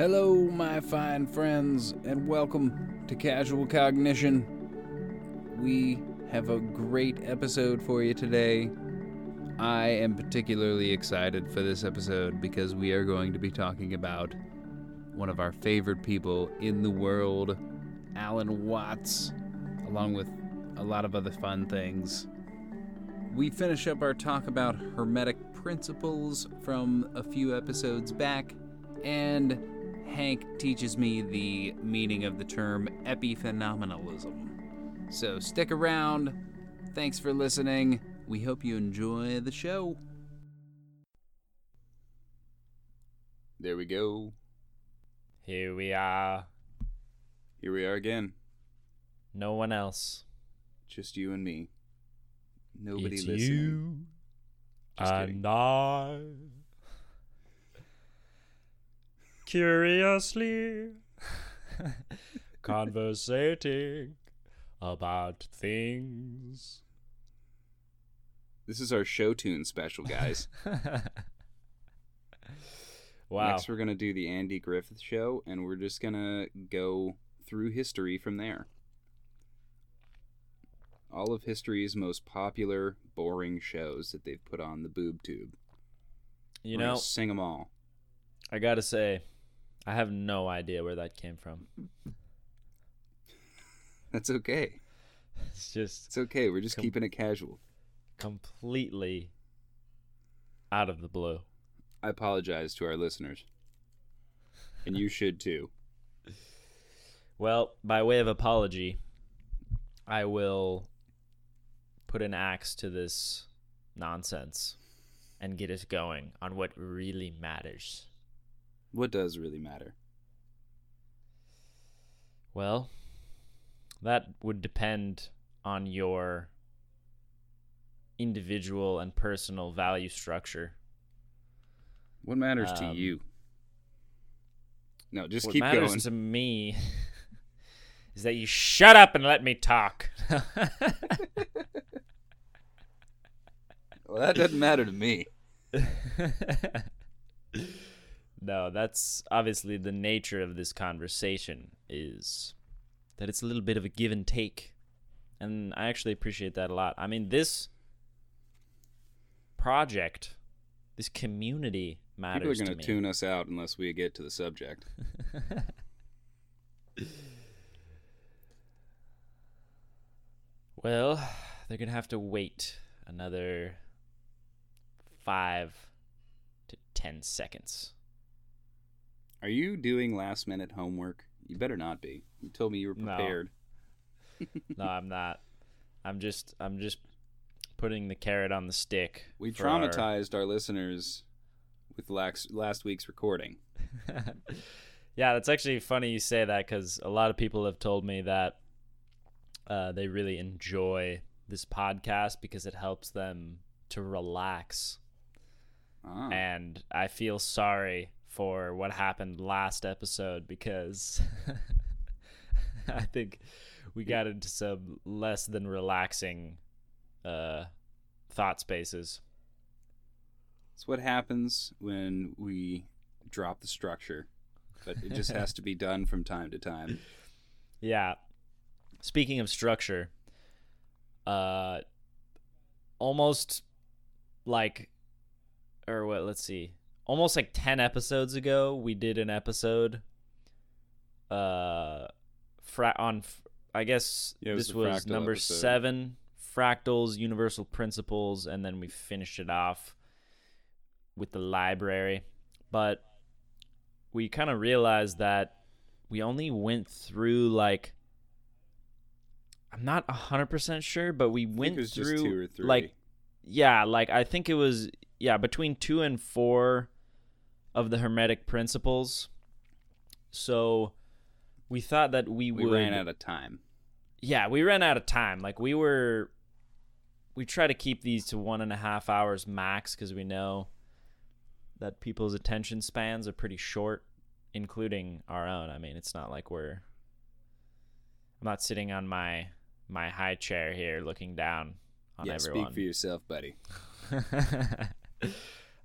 Hello, my fine friends, and welcome to Casual Cognition. We have a great episode for you today. I am particularly excited for this episode because we are going to be talking about one of our favorite people in the world, Alan Watts, along with a lot of other fun things. We finish up our talk about Hermetic principles from a few episodes back, and Hank teaches me the meaning of the term epiphenomenalism. So stick around. Thanks for listening. We hope you enjoy the show. There we go. Here we are. Here we are again. No one else. Just you and me. Nobody it's listening. you Just and kidding. I. Curiously conversating about things. This is our show tune special, guys. wow. Next, we're going to do the Andy Griffith show, and we're just going to go through history from there. All of history's most popular, boring shows that they've put on the boob tube. You We're know, sing them all. I gotta say, I have no idea where that came from. That's okay. It's just It's okay. We're just Com- keeping it casual. completely out of the blue. I apologize to our listeners. And you should too. Well, by way of apology, I will put an axe to this nonsense and get us going on what really matters. What does really matter? Well, that would depend on your individual and personal value structure. What matters to Um, you? No, just keep going. what keep matters going. to me is that you shut up and let me talk. Well, that doesn't matter to me. no, that's obviously the nature of this conversation is that it's a little bit of a give and take. And I actually appreciate that a lot. I mean, this project, this community matters People are going to tune us out unless we get to the subject. well, they're going to have to wait another 5 to 10 seconds. Are you doing last minute homework? You better not be. You told me you were prepared. no, I'm not. I'm just I'm just putting the carrot on the stick. We for our- traumatized our listeners with last, last week's recording. yeah, that's actually funny you say that because a lot of people have told me that uh, they really enjoy this podcast because it helps them to relax. Ah. And I feel sorry for what happened last episode because I think we got into some less than relaxing uh, thought spaces. It's what happens when we drop the structure, but it just has to be done from time to time. Yeah. Speaking of structure, uh almost like or what, let's see. Almost like 10 episodes ago, we did an episode uh fra- on f- I guess Yeah, was this was number episode. 7, fractals, universal principles and then we finished it off with the library. But we kind of realized that we only went through like I'm not 100% sure, but we went through two or three. like yeah, like I think it was yeah, between 2 and 4 of the hermetic principles. So we thought that we, we would ran out of time. yeah, we ran out of time. Like we were, we try to keep these to one and a half hours max because we know that people's attention spans are pretty short, including our own. I mean, it's not like we're. I'm not sitting on my my high chair here looking down on yeah, everyone. speak for yourself, buddy.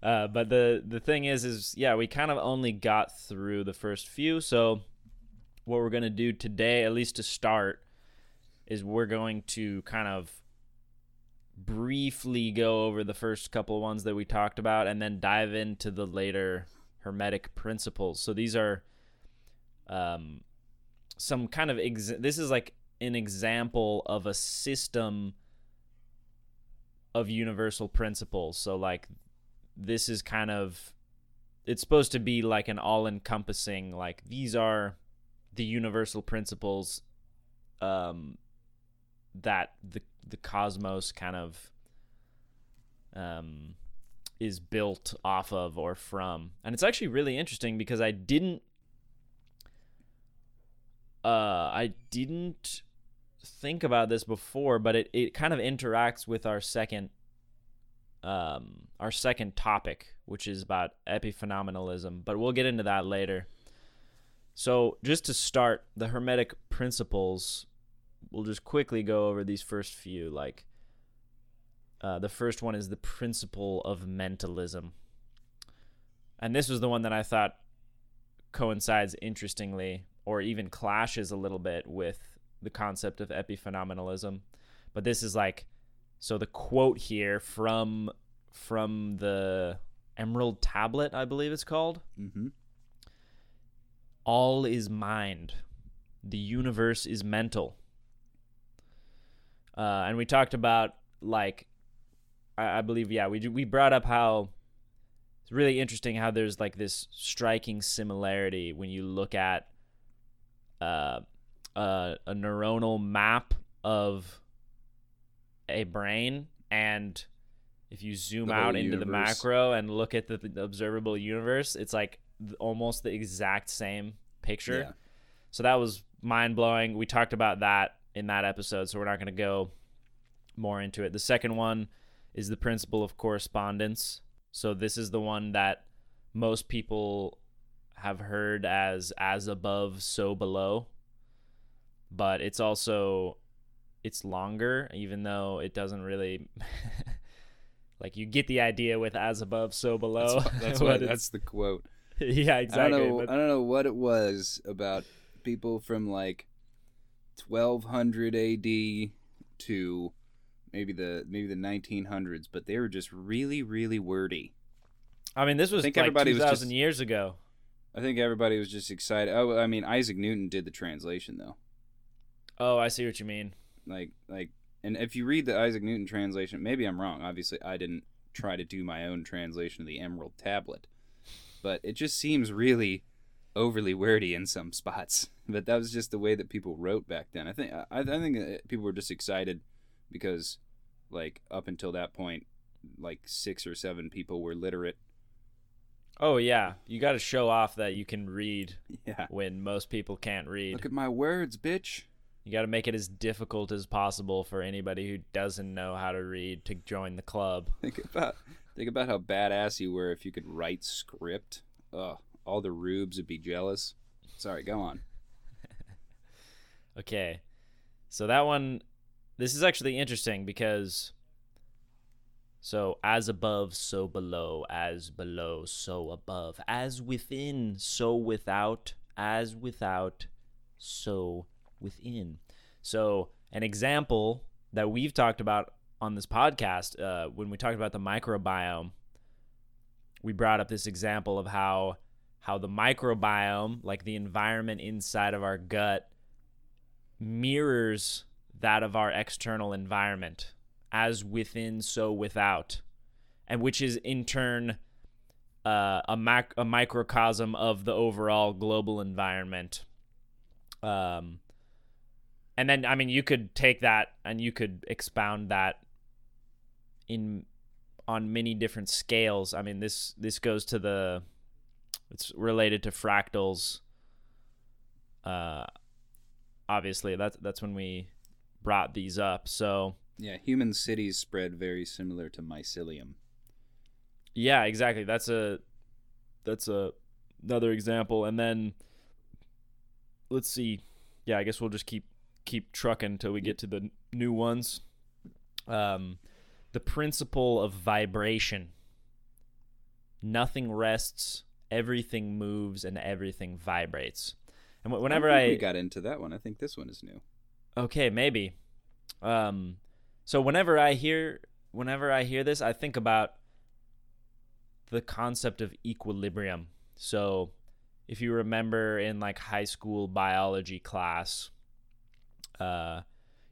Uh, but the the thing is, is yeah, we kind of only got through the first few. So what we're gonna do today, at least to start, is we're going to kind of briefly go over the first couple ones that we talked about, and then dive into the later hermetic principles. So these are um, some kind of ex- this is like an example of a system of universal principles. So like this is kind of it's supposed to be like an all-encompassing like these are the universal principles um that the the cosmos kind of um is built off of or from. And it's actually really interesting because I didn't uh I didn't think about this before, but it, it kind of interacts with our second um, our second topic, which is about epiphenomenalism, but we'll get into that later. So, just to start, the Hermetic principles, we'll just quickly go over these first few. Like, uh, the first one is the principle of mentalism. And this was the one that I thought coincides interestingly, or even clashes a little bit with the concept of epiphenomenalism. But this is like so the quote here from from the Emerald Tablet, I believe it's called. Mm-hmm. All is mind. The universe is mental. Uh, and we talked about like, I, I believe, yeah, we we brought up how it's really interesting how there's like this striking similarity when you look at uh, uh, a neuronal map of a brain and if you zoom out into the macro and look at the, the observable universe it's like th- almost the exact same picture. Yeah. so that was mind blowing we talked about that in that episode so we're not going to go more into it. The second one is the principle of correspondence. So this is the one that most people have heard as as above so below. But it's also it's longer even though it doesn't really like you get the idea with as above so below That's, that's what. That's the quote. yeah exactly I don't know. but- I don't know what it was about people from like 1200 AD to maybe the maybe the 1900s, but they were just really really wordy. I mean this was think like everybody was 2000 just- years ago I think everybody was just excited. Oh, I mean Isaac Newton did the translation though. oh i see what you mean Like like, and if you read the Isaac Newton translation, maybe I'm wrong. Obviously, I didn't try to do my own translation of the Emerald Tablet, but it just seems really overly wordy in some spots. But that was just the way that people wrote back then. I think I, I think uh, people were just excited because, like, up until that point, like six or seven people were literate. oh yeah you got to show off that you can read Yeah. when most people can't read Look at my words, bitch. You got to make it as difficult as possible for anybody who doesn't know how to read to join the club Think about think about how badass you were if you could write script. Ugh, all the rubes would be jealous. Sorry, go on. Okay. So that one this is actually interesting because so as above so below as below so above as within so without as without so within. So an example that we've talked about on this podcast uh, when we talked about the microbiome we brought up this example of how how the microbiome like the environment inside of our gut mirrors that of our external environment as within so without and which is in turn uh, a, mac- a microcosm of the overall global environment um, and then i mean you could take that and you could expound that in on many different scales. I mean this this goes to the it's related to fractals. Uh obviously that's that's when we brought these up. So Yeah, human cities spread very similar to mycelium. yeah exactly. That's a that's a another example. And then let's see. Yeah i guess we'll just keep keep trucking until we get to the new ones um the principle of vibration nothing rests, everything moves, and everything vibrates. And wh- I whenever I, we got into that one, I think this one is new. okay, maybe. Um, so whenever I hear whenever I hear this, I think about the concept of equilibrium. So, if you remember in like high school biology class, uh,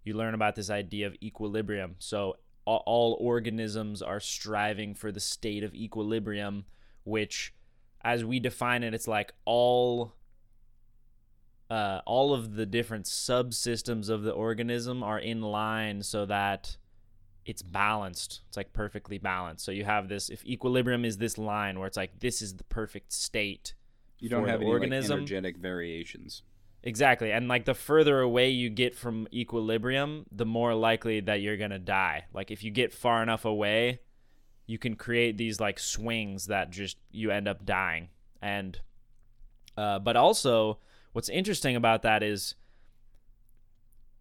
you learn about this idea of equilibrium. So, all, all organisms are striving for the state of equilibrium, which, as we define it, it's like all uh, all of the different subsystems of the organism are in line so that it's balanced. It's like perfectly balanced. So you have this if equilibrium is this line where it's like this is the perfect state. You don't for have the any like, organism. energetic variations. Exactly. And like the further away you get from equilibrium, the more likely that you're going to die. Like if you get far enough away, you can create these like swings that just you end up dying. And uh but also what's interesting about that is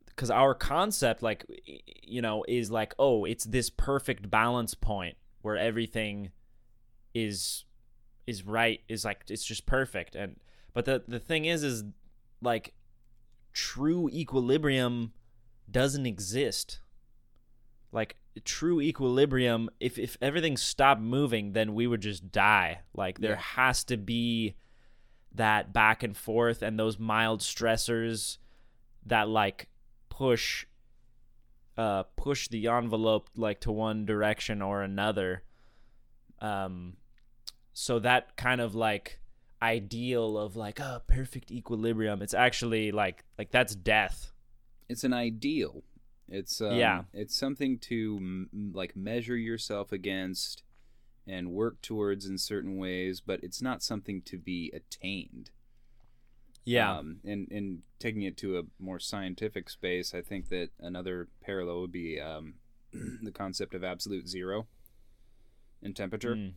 because our concept like you know is like oh it's this perfect balance point where everything is is right is like it's just perfect and but the the thing is is like true equilibrium doesn't exist. Like true equilibrium if if everything stopped moving then we would just die. Like there Yeah. has to be that back and forth and those mild stressors that like push uh push the envelope like to one direction or another. Um so that kind of like ideal of like oh perfect equilibrium it's actually like like that's death It's an ideal. It's um, Yeah. It's something to m- like measure yourself against and work towards in certain ways, but it's not something to be attained. yeah Um, and and taking it to a more scientific space, I think that another parallel would be um, the concept of absolute zero in temperature. Mm.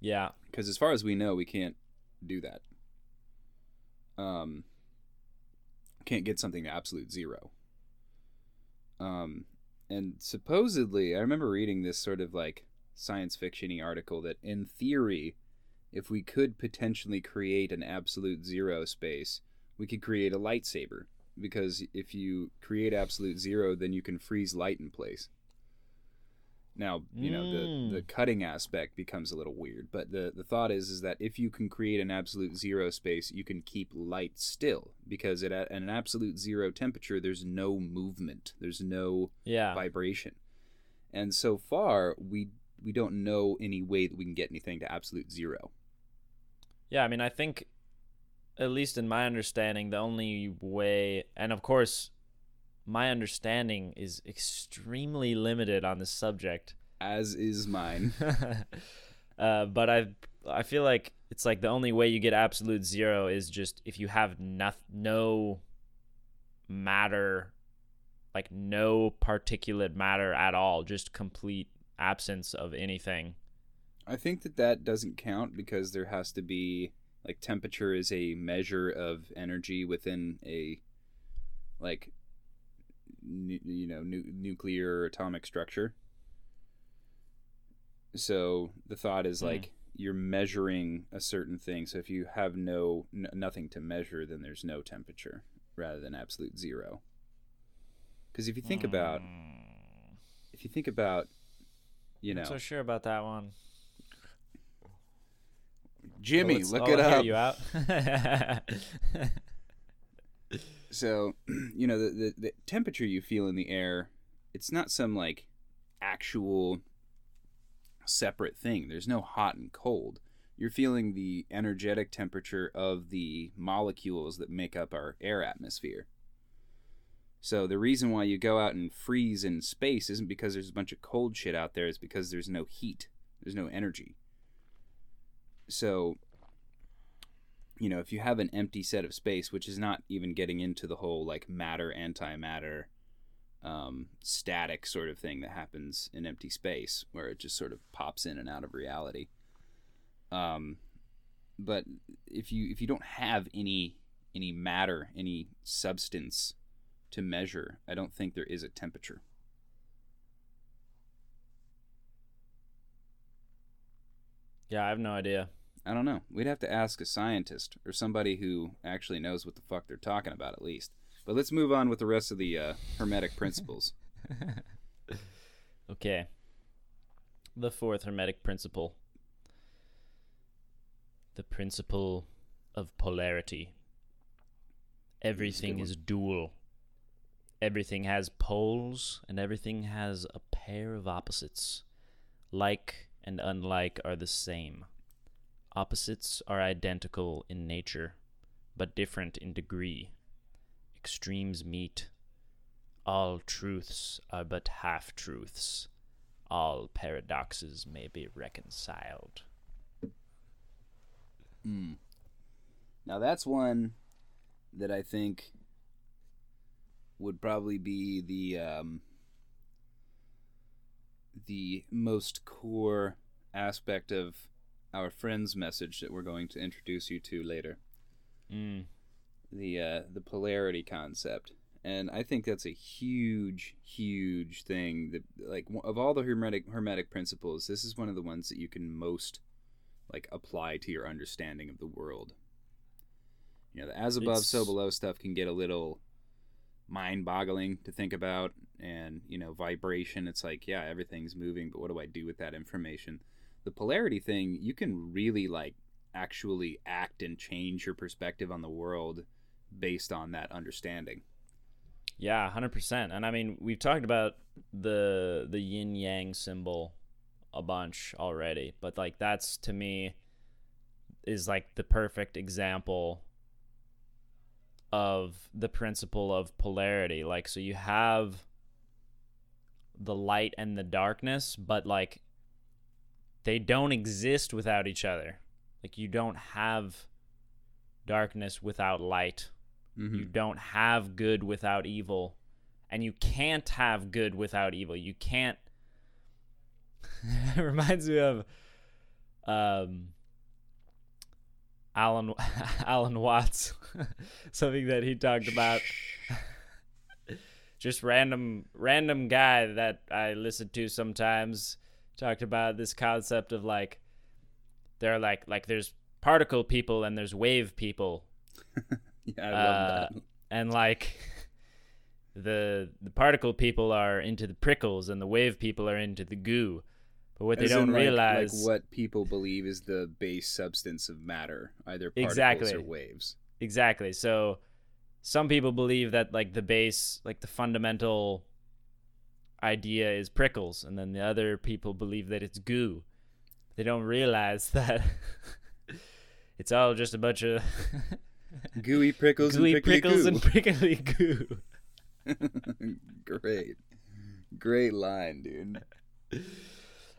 yeah Because as far as we know, we can't do that. Um, can't get something to absolute zero. Um, and supposedly, I remember reading this sort of like science fictiony article that in theory, if we could potentially create an absolute zero space, we could create a lightsaber. Because if you create absolute zero, then you can freeze light in place. Now, you know, Mm. the, the cutting aspect becomes a little weird, but the, the thought is is that if you can create an absolute zero space, you can keep light still because at, at an absolute zero temperature, there's no movement, there's no yeah vibration, and so far we we don't know any way that we can get anything to absolute zero. Yeah, I mean, I think, at least in my understanding, the only way, and of course, my understanding is extremely limited on this subject. As is mine. uh, but I, I feel like it's like the only way you get absolute zero is just if you have no, no matter, like no particulate matter at all, just complete absence of anything. I think that that doesn't count because there has to be like temperature is a measure of energy within a like nu- you know nu- nuclear atomic structure. So the thought is Hmm. like you're measuring a certain thing. So if you have no n- nothing to measure, then there's no temperature rather than absolute zero. Because if you think about Mm, if you think about you know not so sure about that one. Jimmy, Let's- look I'll it hear up. So, you know, the, the the temperature you feel in the air, it's not some like actual separate thing. There's no hot and cold. You're feeling the energetic temperature of the molecules that make up our air atmosphere. So the reason why you go out and freeze in space isn't because there's a bunch of cold shit out there, it's because there's no heat. There's no energy. So you know, if you have an empty set of space, which is not even getting into the whole like matter antimatter um, static sort of thing that happens in empty space, where it just sort of pops in and out of reality. Um, but if you if you don't have any any matter, any substance to measure, I don't think there is a temperature. Yeah, I have no idea. I don't know. We'd have to ask a scientist or somebody who actually knows what the fuck they're talking about, at least. But let's move on with the rest of the uh, Hermetic principles. Okay. The fourth Hermetic principle the principle of polarity. Everything is dual. Everything has poles, and everything has a pair of opposites. Like and unlike are the same. Opposites are identical in nature, but different in degree. Extremes meet. All truths are but half truths. All paradoxes may be reconciled. Mm. Now that's one that I think would probably be the um, the most core aspect of our friend's message that we're going to introduce you to later. Mm. The uh, the polarity concept, and I think that's a huge, huge thing. That like of all the hermetic hermetic principles, this is one of the ones that you can most like apply to your understanding of the world. You know, the as above, so below stuff can get a little mind boggling to think about and you know vibration it's like yeah everything's moving but what do i do with that information the polarity thing you can really like actually act and change your perspective on the world based on that understanding Yeah, hundred percent. And I mean, we've talked about the the yin yang symbol a bunch already, but like that's to me is like the perfect example of the principle of polarity. Like, so you have the light and the darkness, but like they don't exist without each other. Like, you don't have darkness without light. mm-hmm. You don't have good without evil. And you can't have good without evil. You can't. it reminds me of um, Alan Alan Watts, something that he talked about. Just random random guy that I listen to sometimes talked about this concept of like there are like like there's particle people and there's wave people. Yeah i love uh, that. and like the the particle people are into the prickles and the wave people are into the goo. But what they don't like- realize like what people believe is the base substance of matter either particles Exactly. or waves. Exactly. So some people believe that like the base like the fundamental idea is prickles and then the other people believe that it's goo. They don't realize that it's all just a bunch of gooey prickles gooey and prickly prickles goo. and prickly goo. Great. Great line dude.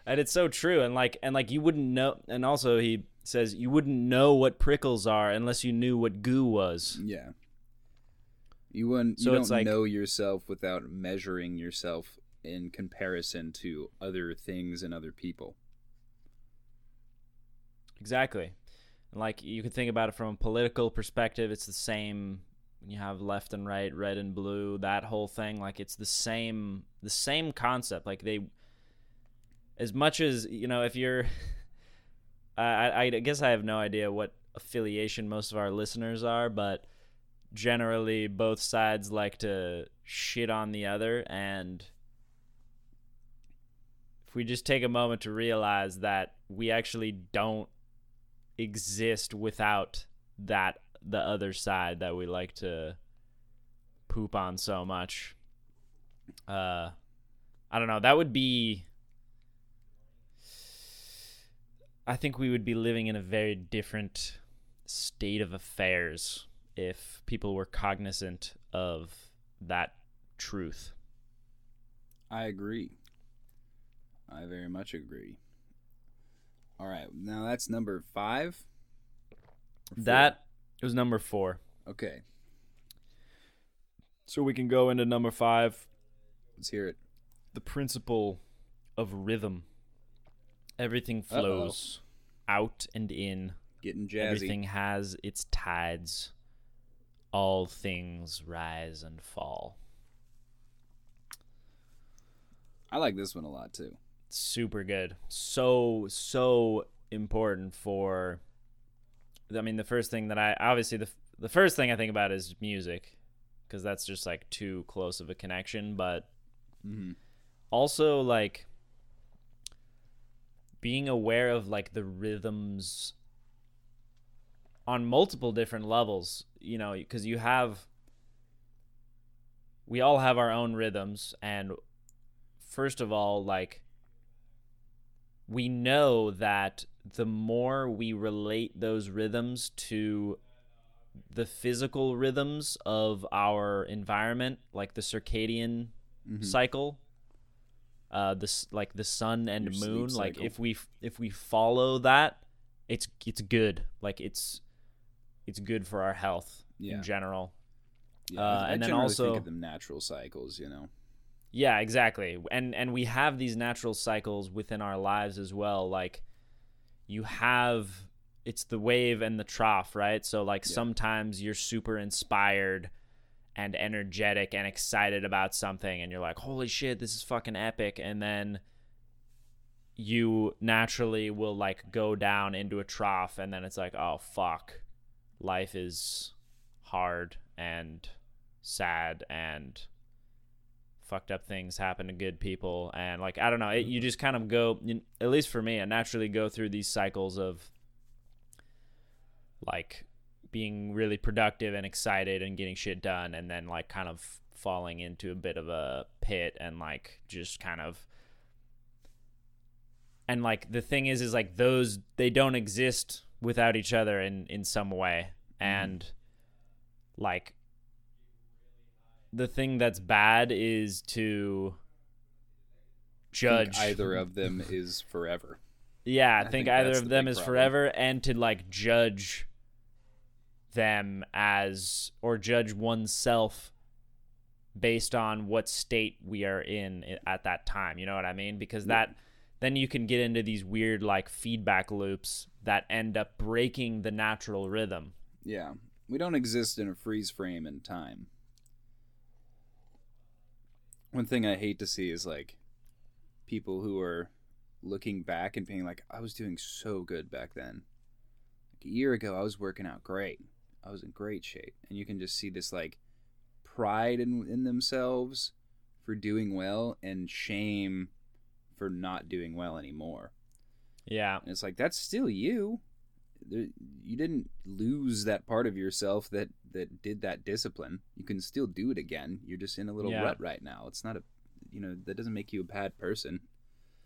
And it's so true and like and like you wouldn't know and also he says you wouldn't know what prickles are unless you knew what goo was. Yeah. You wouldn't you So don't it's like- know yourself without measuring yourself in comparison to other things and other people. Exactly. Like you could think about it from a political perspective it's the same you have left and right red and blue that whole thing like it's the same the same concept. Like they as much as you know if you're I I guess I have no idea what affiliation most of our listeners are, but generally both sides like to shit on the other and if we just take a moment to realize that we actually don't exist without that the other side that we like to poop on so much uh i don't know that would be I think we would be living in a very different state of affairs if people were cognizant of that truth. I agree. I very much agree. All right, now that's number five. That was number four. okay. So we can go into number five Let's hear it. the principle of rhythm. Everything Uh-oh. flows out and in. Getting jazzy. Everything has its tides. All things rise and fall. I like this one a lot too. Super good. So so important for I mean the first thing that I obviously the the first thing I think about is music because that's just like too close of a connection but Mm-hmm. also like being aware of like the rhythms on multiple different levels you know because you have we all have our own rhythms and first of all like we know that the more we relate those rhythms to the physical rhythms of our environment like the circadian Mhm. cycle uh this like the sun and Your moon like cycle. if we if we follow that it's it's good like it's it's good for our health Yeah. in general Yeah, Uh, I- I and then also- think of them natural cycles. You know. Yeah, exactly. And and we have these natural cycles within our lives as well. Like you have it's the wave and the trough, right? So like Yeah. sometimes you're super inspired and energetic and excited about something and you're like, "Holy shit, this is fucking epic." And then you naturally will like go down into a trough and then it's like, "Oh fuck. Life is hard and sad and fucked up things happen to good people. And like i don't know it, you just kind of go at least for me i naturally go through these cycles of like being really productive and excited and getting shit done and then like kind of falling into a bit of a pit and like just kind of and like the thing is is like those they don't exist without each other in in some way. Mm-hmm. And like the thing that's bad is to judge Think either of them is forever. yeah, I, I think, think either of the them is problem. forever, and to like judge them as or judge oneself based on what state we are in at that time. You know what I mean? Because Yeah. that then you can get into these weird like feedback loops that end up breaking the natural rhythm. Yeah, we don't exist in a freeze frame in time. One thing I hate to see is like people who are looking back and being like, I was doing so good back then. Like a year ago, I was working out great. I was in great shape. And you can just see this like pride in, in themselves for doing well and shame for not doing well anymore. Yeah. And it's like that's still you. You didn't lose that part of yourself that that did that discipline. You can still do it again. You're just in a little Yeah. rut right now. It's not a, you know, that doesn't make you a bad person.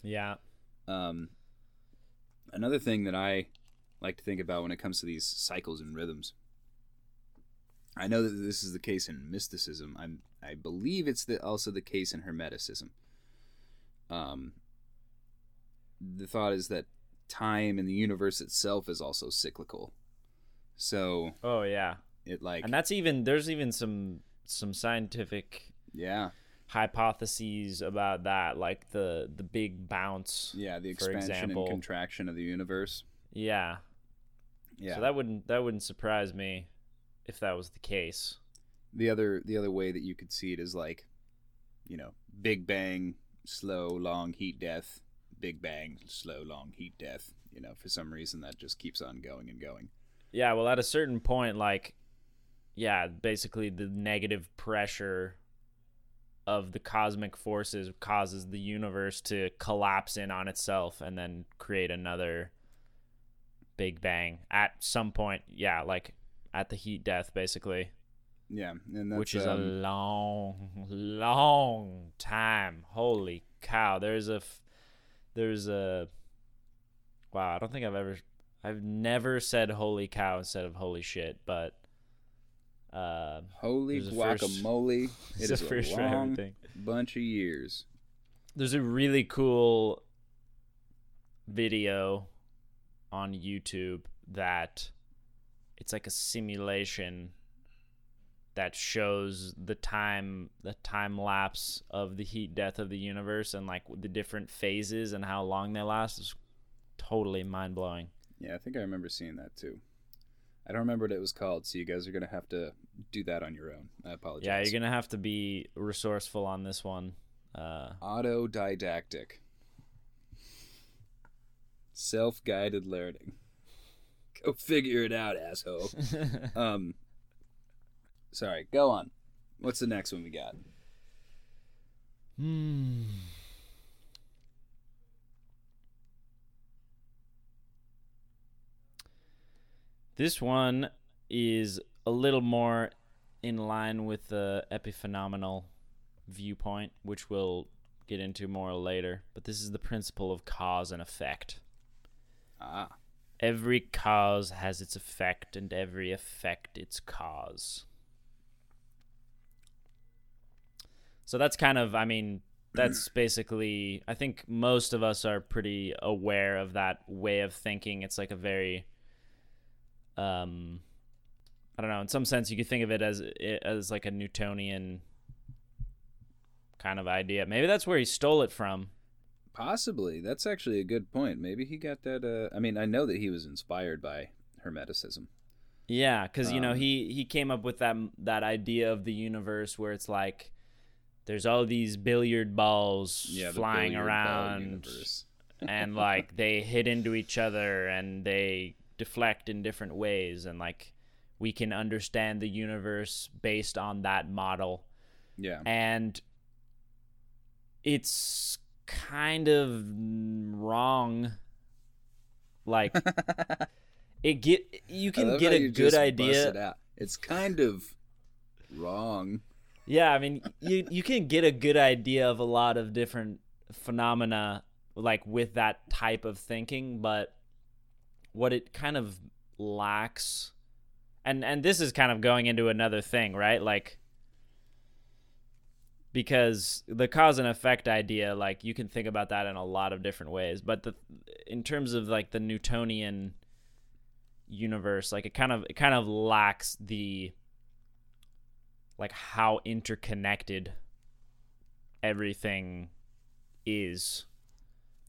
Yeah. Um, another thing that I like to think about when it comes to these cycles and rhythms. I know that this is the case in mysticism. I'm I believe it's the, also the case in Hermeticism. Um, the thought is that time and the universe itself is also cyclical. So Oh yeah. it like And that's even there's even some some scientific yeah hypotheses about that like the the big bounce. yeah the expansion example. and contraction of the universe. Yeah. Yeah. So that wouldn't that wouldn't surprise me if that was the case. the other the other way that you could see it is like you know big bang slow long heat death big bang slow long heat death you know for some reason that just keeps on going and going Yeah, well at a certain point like yeah, basically the negative pressure of the cosmic forces causes the universe to collapse in on itself and then create another big bang at some point. Yeah, like at the heat death basically. yeah and that's which is a um, long, long time. Holy cow! There's a, f- there's a. Wow, I don't think I've ever, I've never said "holy cow" instead of "holy shit," but. Uh, holy a first- guacamole it there's a a, first long bunch of years There's a really cool video on YouTube that it's like a simulation that shows the time the time lapse of the heat death of the universe and like the different phases and how long they last is totally mind blowing. yeah i think i remember seeing that too i don't remember what it was called so you guys are gonna have to do that on your own i apologize Yeah, you're gonna have to be resourceful on this one. Uh, autodidactic Self-guided learning. Go figure it out, asshole. um Sorry, go on. What's the next one we got? Hmm. This one is a little more in line with the epiphenomenal viewpoint, which we'll get into more later. But this is the principle of cause and effect. Ah. Every cause has its effect, and every effect its cause. So that's kind of, I mean, that's basically, I think most of us are pretty aware of that way of thinking. It's like a very, um, I don't know. In some sense, you could think of it as as like a Newtonian kind of idea. Maybe that's where he stole it from. Possibly. That's actually a good point. Maybe he got that uh I mean, I know that he was inspired by hermeticism. Yeah, because you know Um, he he came up with that that idea of the universe where it's like there's all these billiard balls Yeah, flying billiard around universe. and like they hit into each other and they deflect in different ways and like we can understand the universe based on that model Yeah. and it's kind of wrong like it get you can get a good idea it. It's kind of wrong. Yeah, I mean, you you can get a good idea of a lot of different phenomena like with that type of thinking, but what it kind of lacks and and this is kind of going into another thing, right? Like because the cause and effect idea like you can think about that in a lot of different ways, but the in terms of like the Newtonian universe, like it kind of it kind of lacks the like how interconnected everything is.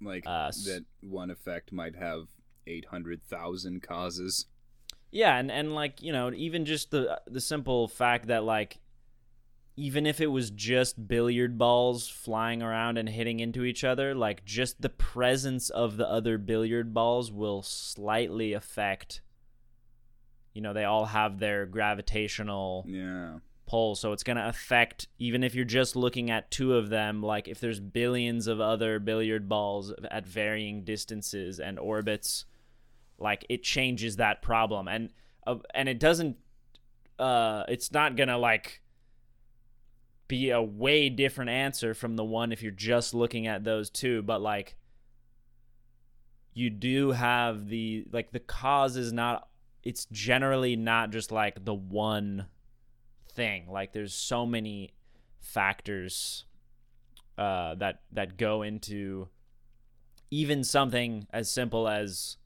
Like Uh, that one effect might have 800,000 causes. Yeah, and and like, you know, even just the the simple fact that like even if it was just billiard balls flying around and hitting into each other, like just the presence of the other billiard balls will slightly affect you know, they all have their gravitational Yeah. Pull so it's going to affect even if you're just looking at two of them like if there's billions of other billiard balls at varying distances and orbits like it changes that problem. And uh, and it doesn't uh it's not going to like be a way different answer from the one if you're just looking at those two but like you do have the like the cause is not it's generally not just like the one thing. Like there's so many factors uh, that that go into even something as simple as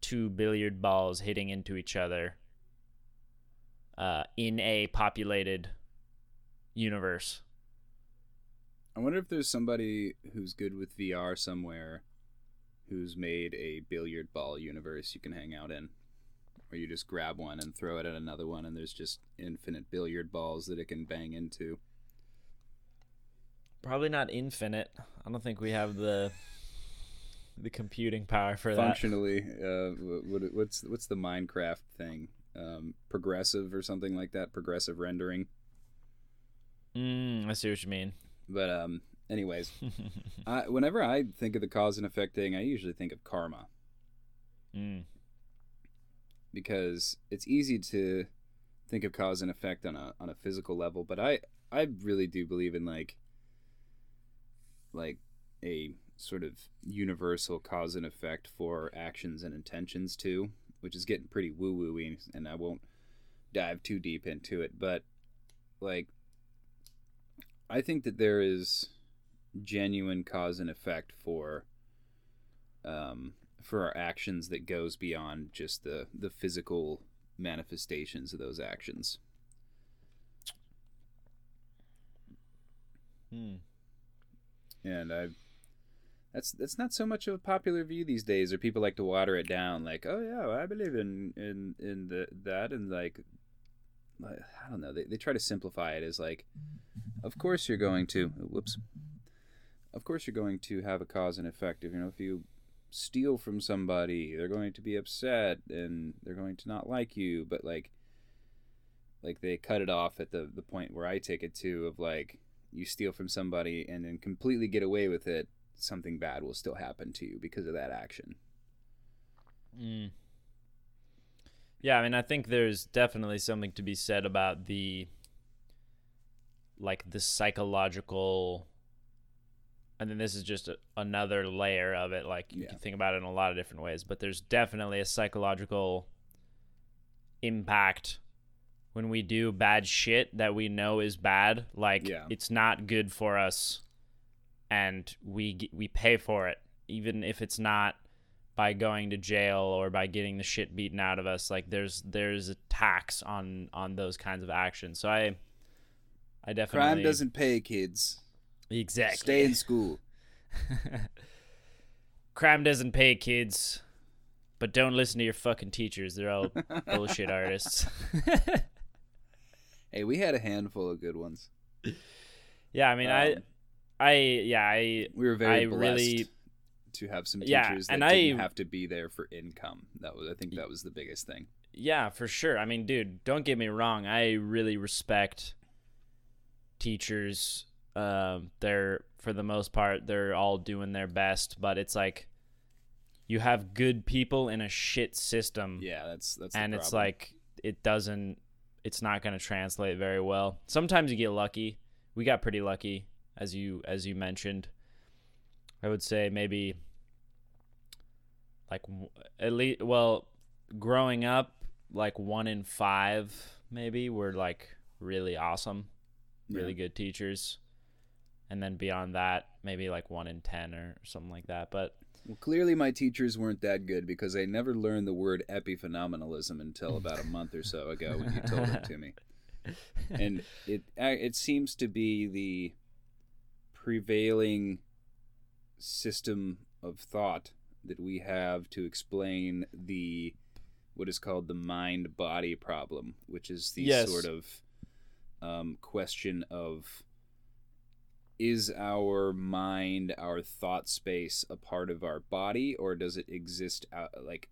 two billiard balls hitting into each other uh, in a populated universe. I wonder if there's somebody who's good with VR somewhere who's made a billiard ball universe you can hang out in. Where you just grab one and throw it at another one, and there's just infinite billiard balls that it can bang into. Probably not infinite. I don't think we have the the computing power for that. Functionally, uh, what, what's what's the Minecraft thing? Um, progressive or something like that. Progressive rendering. Mm, I see what you mean. But um, anyways, I, whenever I think of the cause and effect thing, I usually think of karma. mm. Because it's easy to think of cause and effect on a on a physical level, but I I really do believe in like like a sort of universal cause and effect for actions and intentions too, which is getting pretty woo wooey, and I won't dive too deep into it, but like I think that there is genuine cause and effect for um, for our actions that goes beyond just the the physical manifestations of those actions. Hmm. And I that's that's not so much of a popular view these days, or people like to water it down, like, oh yeah, well, I believe in in in the that, and like, like, I don't know, they they try to simplify it as like, of course you're going to, whoops, of course you're going to have a cause and effect. If you know if you steal from somebody, they're going to be upset and they're going to not like you. But like, like they cut it off at the the point where I take it to of like you steal from somebody and then completely get away with it, something bad will still happen to you because of that action. Mm. Yeah, I mean, I think there's definitely something to be said about the like the psychological and then this is just a, another layer of it like you Yeah. can think about it in a lot of different ways but there's definitely a psychological impact when we do bad shit that we know is bad like Yeah. it's not good for us and we we pay for it even if it's not by going to jail or by getting the shit beaten out of us like there's there's a tax on on those kinds of actions so i i definitely Crime doesn't pay, kids. Exactly Stay in school. crime doesn't pay kids but don't listen to your fucking teachers they're all bullshit artists Hey, we had a handful of good ones. yeah i mean i Um, i yeah i We were very I blessed really- to have some Yeah, teachers that and didn't I- have to be there for income. That was, I think, that was the biggest thing. Yeah, for sure. I mean, dude, don't get me wrong. I really respect teachers. Um, they're for the most part they're all doing their best, but it's like you have good people in a shit system, Yeah, that's that's. and it's like it doesn't. It's not going to translate very well. Sometimes you get lucky. We got pretty lucky, as you as you mentioned. I would say maybe like at least well growing up like one in five maybe were like really awesome really Yeah. good teachers and then beyond that maybe like one in ten or something like that but Well, clearly my teachers weren't that good because I never learned the word epiphenomenalism until about a month or so ago when you told it to me. And it it seems to be the prevailing system of thought that we have to explain the what is called the mind body problem, which is the Yes. sort of um, question of is our mind, our thought space, a part of our body, or does it exist out, like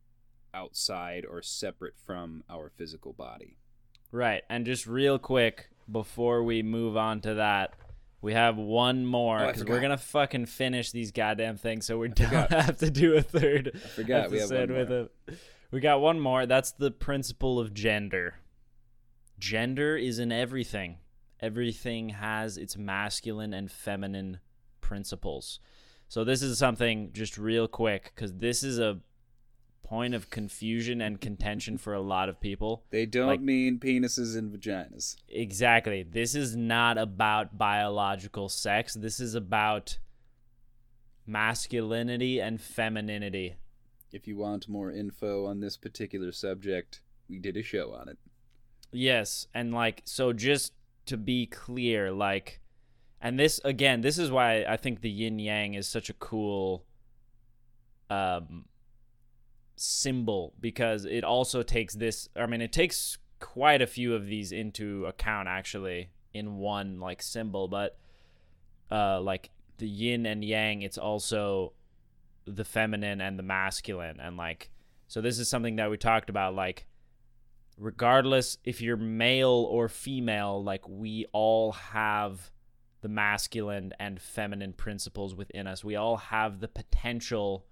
outside or separate from our physical body? right and just real quick before we move on to that we have one more Oh, because we're gonna fucking finish these goddamn things so we don't forgot. have to do a third I forgot we have one with more. it. We got one more. That's the principle of gender. Gender is in everything. Everything has its masculine and feminine principles. So this is something just real quick because this is a point of confusion and contention for a lot of people. They don't Like- mean penises and vaginas. Exactly. This is not about biological sex. This is about masculinity and femininity. If you want more info on this particular subject, we did a show on it. Yes, and like so just to be clear, like and this again, this is why I think the yin yang is such a cool um symbol because it also takes this I mean it takes quite a few of these into account actually in one like symbol, but uh like the yin and yang it's also the feminine and the masculine and like so this is something that we talked about like regardless if you're male or female, like we all have the masculine and feminine principles within us. We all have the potential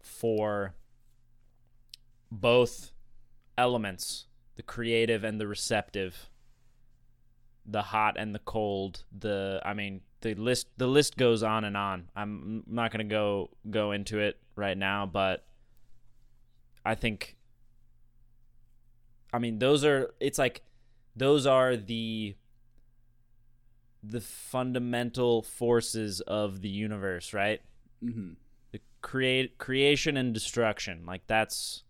for both elements the creative and the receptive the hot and the cold the i mean the list the list goes on and on i'm not going to go go into it right now but i think I mean, those are it's like those are the the fundamental forces of the universe, right? hmm The create creation and destruction. Like that's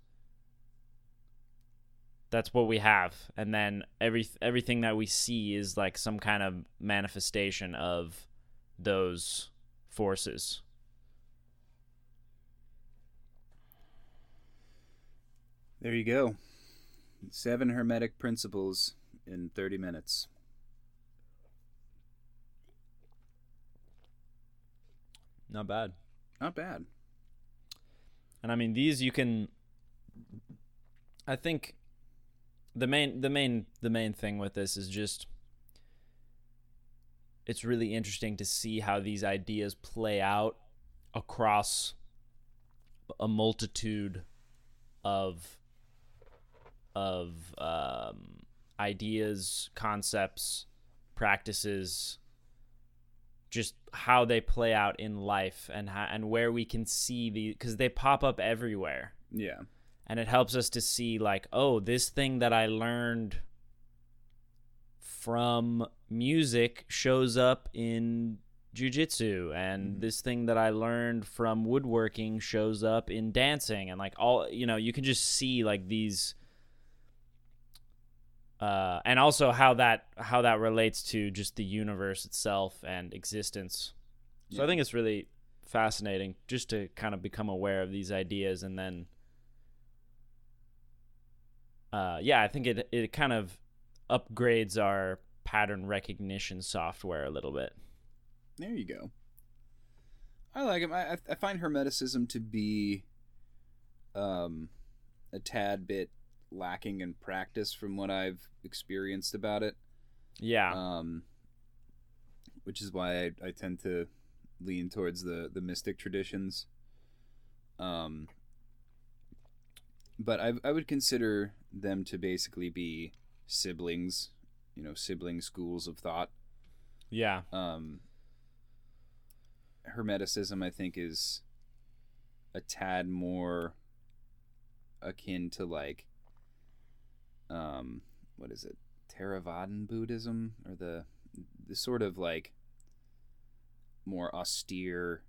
that's what we have. And then every everything that we see is like some kind of manifestation of those forces. There you go. Seven hermetic principles in 30 minutes. Not bad. Not bad. And I mean these you can I think the main the main the main thing with this is just it's really interesting to see how these ideas play out across a multitude of of um, ideas, concepts, practices, just how they play out in life and how, and where we can see the because they pop up everywhere Yeah. and it helps us to see like oh this thing that i learned from music shows up in jujitsu and Mhm. this thing that i learned from woodworking shows up in dancing and like all you know you can just see like these uh, and also how that how that relates to just the universe itself and existence so Yeah. i think it's really fascinating just to kind of become aware of these ideas and then uh, yeah, I think it it kind of upgrades our pattern recognition software a little bit. There you go. I like him. I, I- I find Hermeticism to be um, a tad bit lacking in practice from what I've experienced about it. Yeah, Um, which is why I, I tend to lean towards the, the mystic traditions. Um, but I, I would consider them to basically be siblings, you know, sibling schools of thought yeah, um, hermeticism i think is a tad more akin to like um what is it? Theravadan buddhism or the the sort of like more austere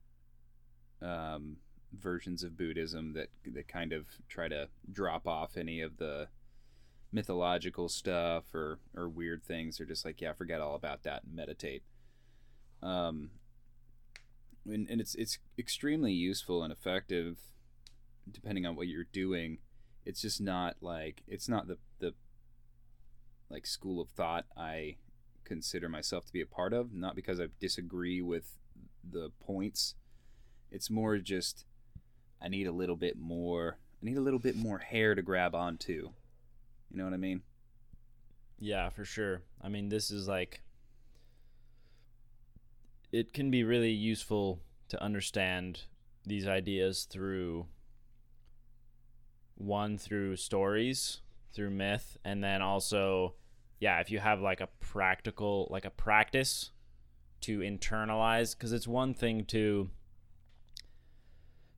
um versions of buddhism that that kind of try to drop off any of the mythological stuff or or weird things. They're just like yeah forget all about that and meditate. Um and, and it's it's extremely useful and effective depending on what you're doing it's just not like it's not the the like school of thought i consider myself to be a part of not because i disagree with the points. It's more just i need a little bit more i need a little bit more hair to grab onto. You know what i mean? Yeah, for sure. I mean, this is like it can be really useful to understand these ideas through one through stories, through myth, and then also yeah, if you have like a practical like a practice to internalize cuz it's one thing to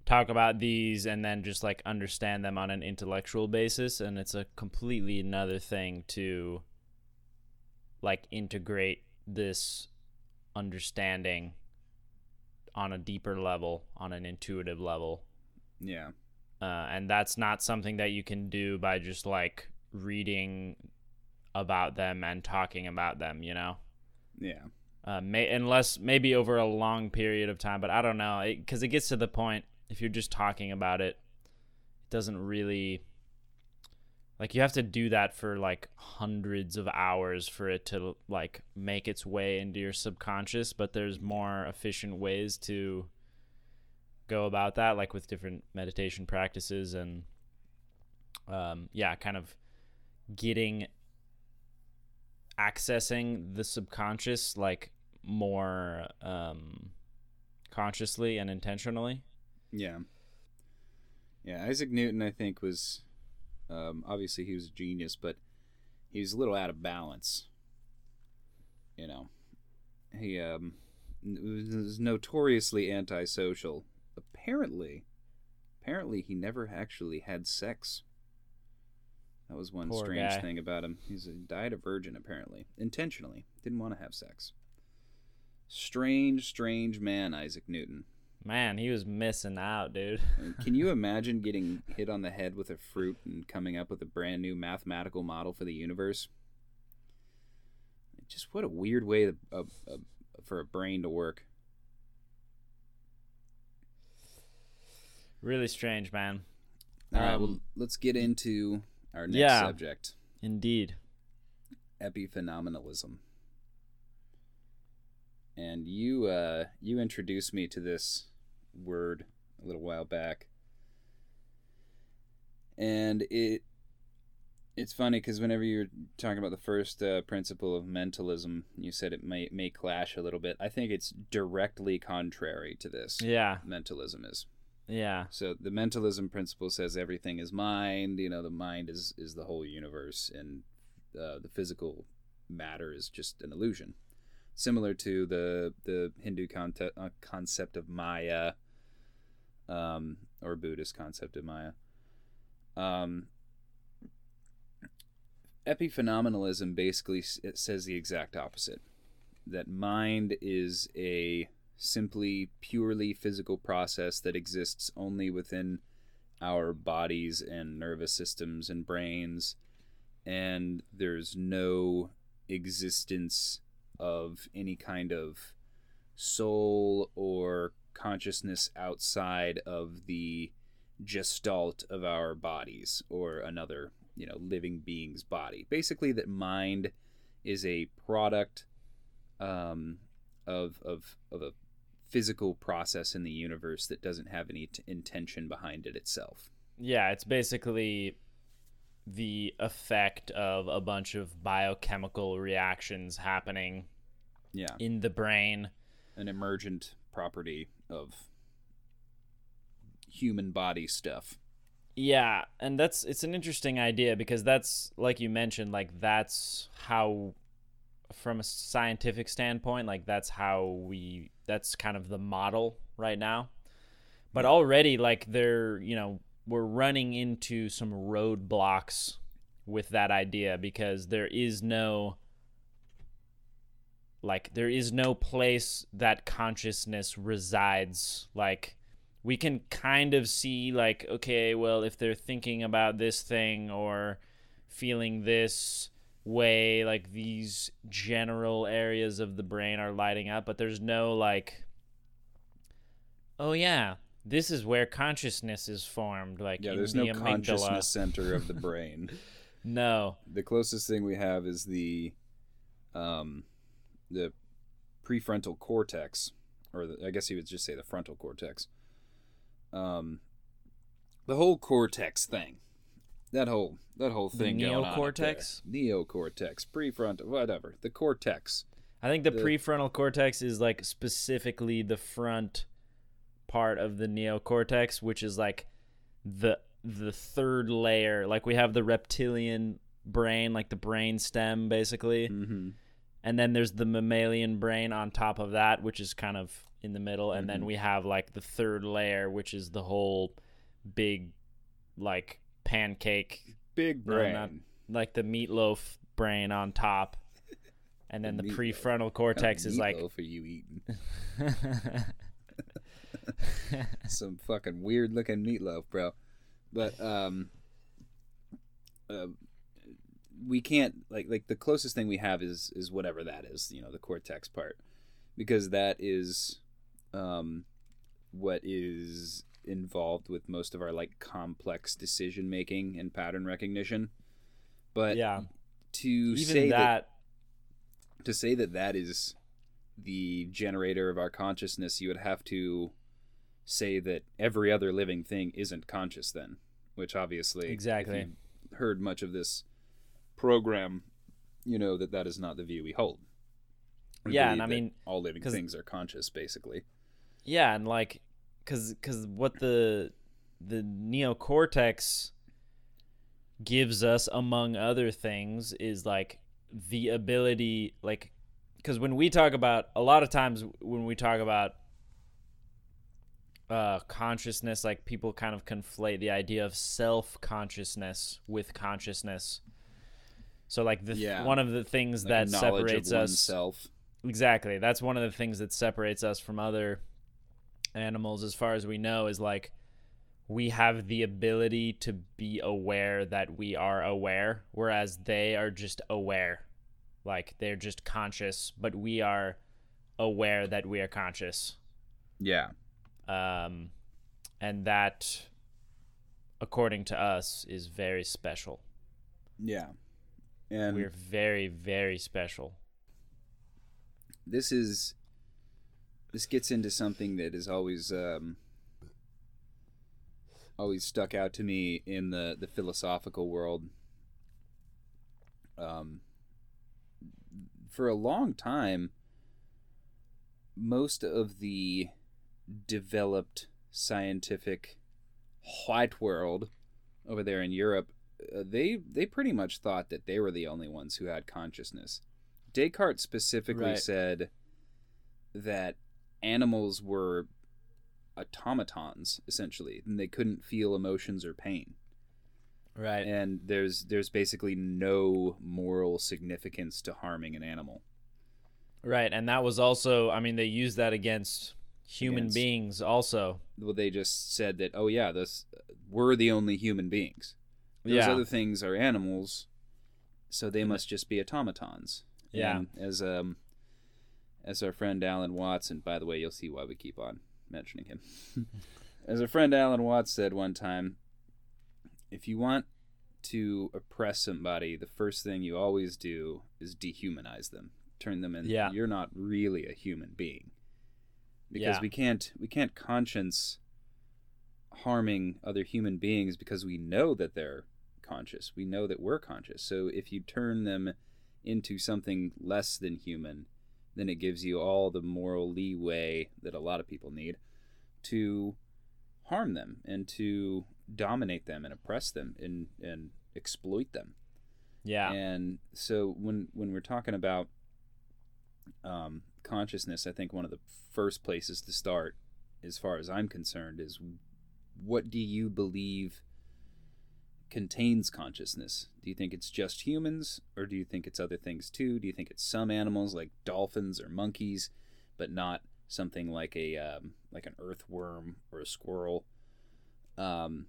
talk about these and then just like understand them on an intellectual basis and it's a completely another thing to like integrate this understanding on a deeper level on an intuitive level. Yeah uh, and that's not something that you can do by just like reading about them and talking about them you know? Yeah. Uh, may, unless maybe over a long period of time but i don't know. Because it, gets to the point if you're just talking about it it doesn't really like you have to do that for like hundreds of hours for it to like make its way into your subconscious but there's more efficient ways to go about that like with different meditation practices and um, yeah kind of getting accessing the subconscious like more um, consciously and intentionally Yeah. Yeah, Isaac Newton, I think, was um, obviously he was a genius, but he was a little out of balance. You know, he um, was notoriously antisocial. Apparently, apparently he never actually had sex. That was one Poor strange guy. thing about him. He's a, died a virgin, apparently, intentionally. Didn't want to have sex. Strange, strange man, Isaac Newton. man he was missing out dude Can you imagine getting hit on the head with a fruit and coming up with a brand new mathematical model for the universe? Just what a weird way to, uh, uh, for a brain to work. Really strange man All right, Um, well, let's get into our next yeah. subject indeed epiphenomenalism. And you uh, you introduced me to this word a little while back. and it it's funny because whenever you're talking about the first uh, principle of mentalism, you said it may may clash a little bit. I think it's directly contrary to this. Yeah. Mentalism is. Yeah. So the mentalism principle says everything is mind. You know, the mind is is the whole universe, and uh, the physical matter is just an illusion. Similar to the the Hindu conte- uh, concept of Maya, um, or Buddhist concept of Maya. Um, epiphenomenalism basically says the exact opposite. That mind is a simply purely physical process that exists only within our bodies and nervous systems and brains and there's no existence of any kind of soul or consciousness outside of the gestalt of our bodies or another you know living being's body. Basically that mind is a product um, of of of a physical process in the universe that doesn't have any t- intention behind it itself. Yeah, it's basically the effect of a bunch of biochemical reactions happening yeah. in the brain. an emergent property of human body stuff. Yeah, and that's it's an interesting idea because that's like you mentioned like that's how from a scientific standpoint like that's how we that's kind of the model right now. But already like they're, you know, we're running into some roadblocks with that idea because there is no like there is no place that consciousness resides like we can kind of see like okay well if they're thinking about this thing or feeling this way like these general areas of the brain are lighting up but there's no like oh yeah this is where consciousness is formed like yeah there's the no amygdala. consciousness center of the brain. No. The closest thing we have is the um the prefrontal cortex or the, i guess you would just say the frontal cortex. Um the whole cortex thing that whole that whole The thing on neocortex? neocortex prefrontal whatever the cortex I think the, The- prefrontal cortex is like specifically the front part of the neocortex, which is like the the third layer. Like we have the reptilian brain, like the brain stem basically, mm-hmm. and then there's the mammalian brain on top of that, which is kind of in the middle, and then Mhm. we have like the third layer, which is the whole big like pancake big No, brain not- like the meatloaf brain on top. And then The the, prefrontal cortex is like meatloaf are you eating some fucking weird looking meatloaf, bro. But um, uh, we can't like like the closest thing we have is is whatever that is, you know, the cortex part, because that is um, what is involved with most of our like complex decision making and pattern recognition. But yeah, to even say that, that to say that that is the generator of our consciousness, you would have to say that every other living thing isn't conscious then, which obviously Exactly. heard much of this program, you know that that is not the view we hold. We Yeah, and I mean, all living things are conscious basically. yeah, and like, cause, cause what the the neocortex gives us, among other things, is like the ability, like, because when we talk about a lot of times when we talk about uh, consciousness, like people kind of conflate the idea of self consciousness with consciousness. So, like the Yeah. one of the things Like that separates us. Exactly. That's one of the things that separates us from other animals as far as we know is like we have the ability to be aware that we are aware whereas they are just aware. Like they're just conscious, but we are aware that we are conscious. Yeah. Um and that according to us is very special. Yeah. And We're very very special. this is this gets into something that is always um, always stuck out to me in the the philosophical world. Um, for a long time, most of the developed scientific white world over there in Europe, uh, they they pretty much thought that they were the only ones who had consciousness. Descartes specifically Right. said that animals were automatons essentially, and they couldn't feel emotions or pain. Right. And there's there's basically no moral significance to harming an animal. Right. And that was also, I mean, they used that against human Against- beings also. Well, they just said that oh yeah, this we're the only human beings. Those Yeah. other things are animals, so they must just be automatons. Yeah. And as um as our friend Alan Watts, and by the way, you'll see why we keep on mentioning him. as our friend Alan Watts said one time, if you want to oppress somebody, the first thing you always do is dehumanize them, turn them into Yeah. You're not really a human being because Yeah. we can't we can't conscience harming other human beings because we know that they're conscious. We know that we're conscious. So if you turn them into something less than human, then it gives you all the moral leeway that a lot of people need to harm them and to dominate them and oppress them and, and exploit them. Yeah. And so when when we're talking about um, consciousness, I think one of the first places to start, as far as I'm concerned, is what do you believe contains consciousness? Do you think it's just humans, or do you think it's other things too? Do you think it's some animals like dolphins or monkeys, but not something like a um, like an earthworm or a squirrel? Um,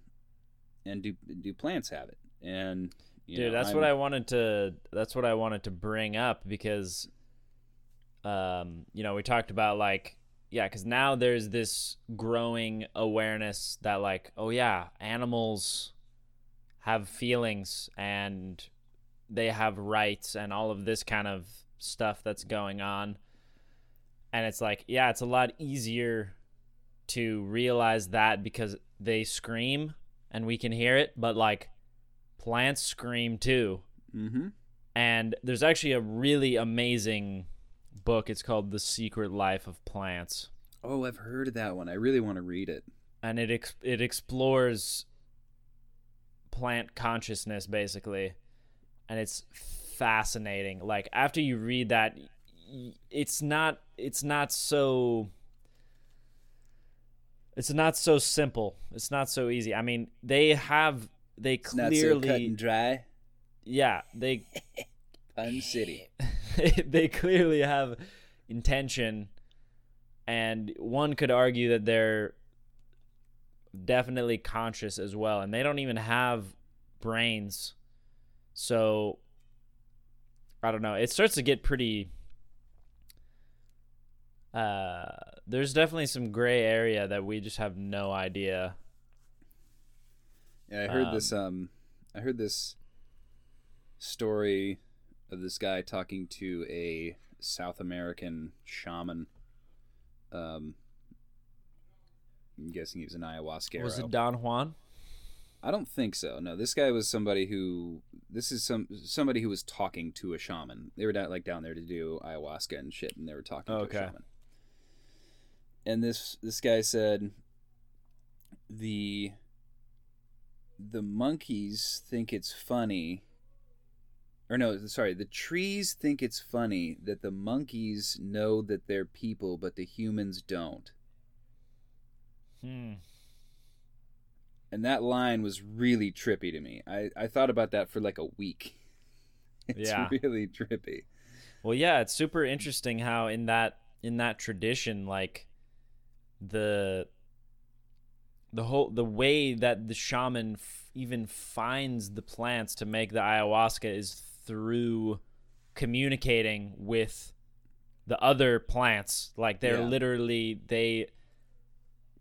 and do do plants have it? And you Dude, know, that's I'm- what I wanted to that's what I wanted to bring up because um, you know, we talked about like yeah, cuz now there's this growing awareness that like, oh yeah, animals have feelings and they have rights and all of this kind of stuff that's going on. And it's like, yeah, it's a lot easier to realize that because they scream and we can hear it, but like plants scream too. Mm-hmm. And there's actually a really amazing book. It's called The Secret Life of Plants. Oh, I've heard of that one. I really want to read it. And it ex- it explores plant consciousness basically. And it's fascinating. Like after you read that it's not it's not so it's not so simple. It's not so easy. I mean, they have they not so cut clearly and dry. yeah, they Pun City. they clearly have intention and one could argue that they're definitely conscious as well and they don't even have brains so i don't know it starts to get pretty uh there's definitely some gray area that we just have no idea Yeah, I heard this. Um, I heard this story of this guy talking to a South American shaman. Um, I'm guessing he was an ayahuasca. was it don juan I don't think so. No, this guy was somebody who. This is some somebody who was talking to a shaman. They were down, like down there to do ayahuasca and shit, and they were talking to Okay. a shaman. And this this guy said, the the monkeys think it's funny. Or no, sorry, the trees think it's funny that the monkeys know that they're people, but the humans don't. Hmm and that line was really trippy to me. I, I thought about that for like a week. It's Yeah. really trippy. Well, yeah, it's super interesting how in that in that tradition, like the the whole the way that the shaman f- even finds the plants to make the ayahuasca is through communicating with the other plants. Like they're Yeah. literally they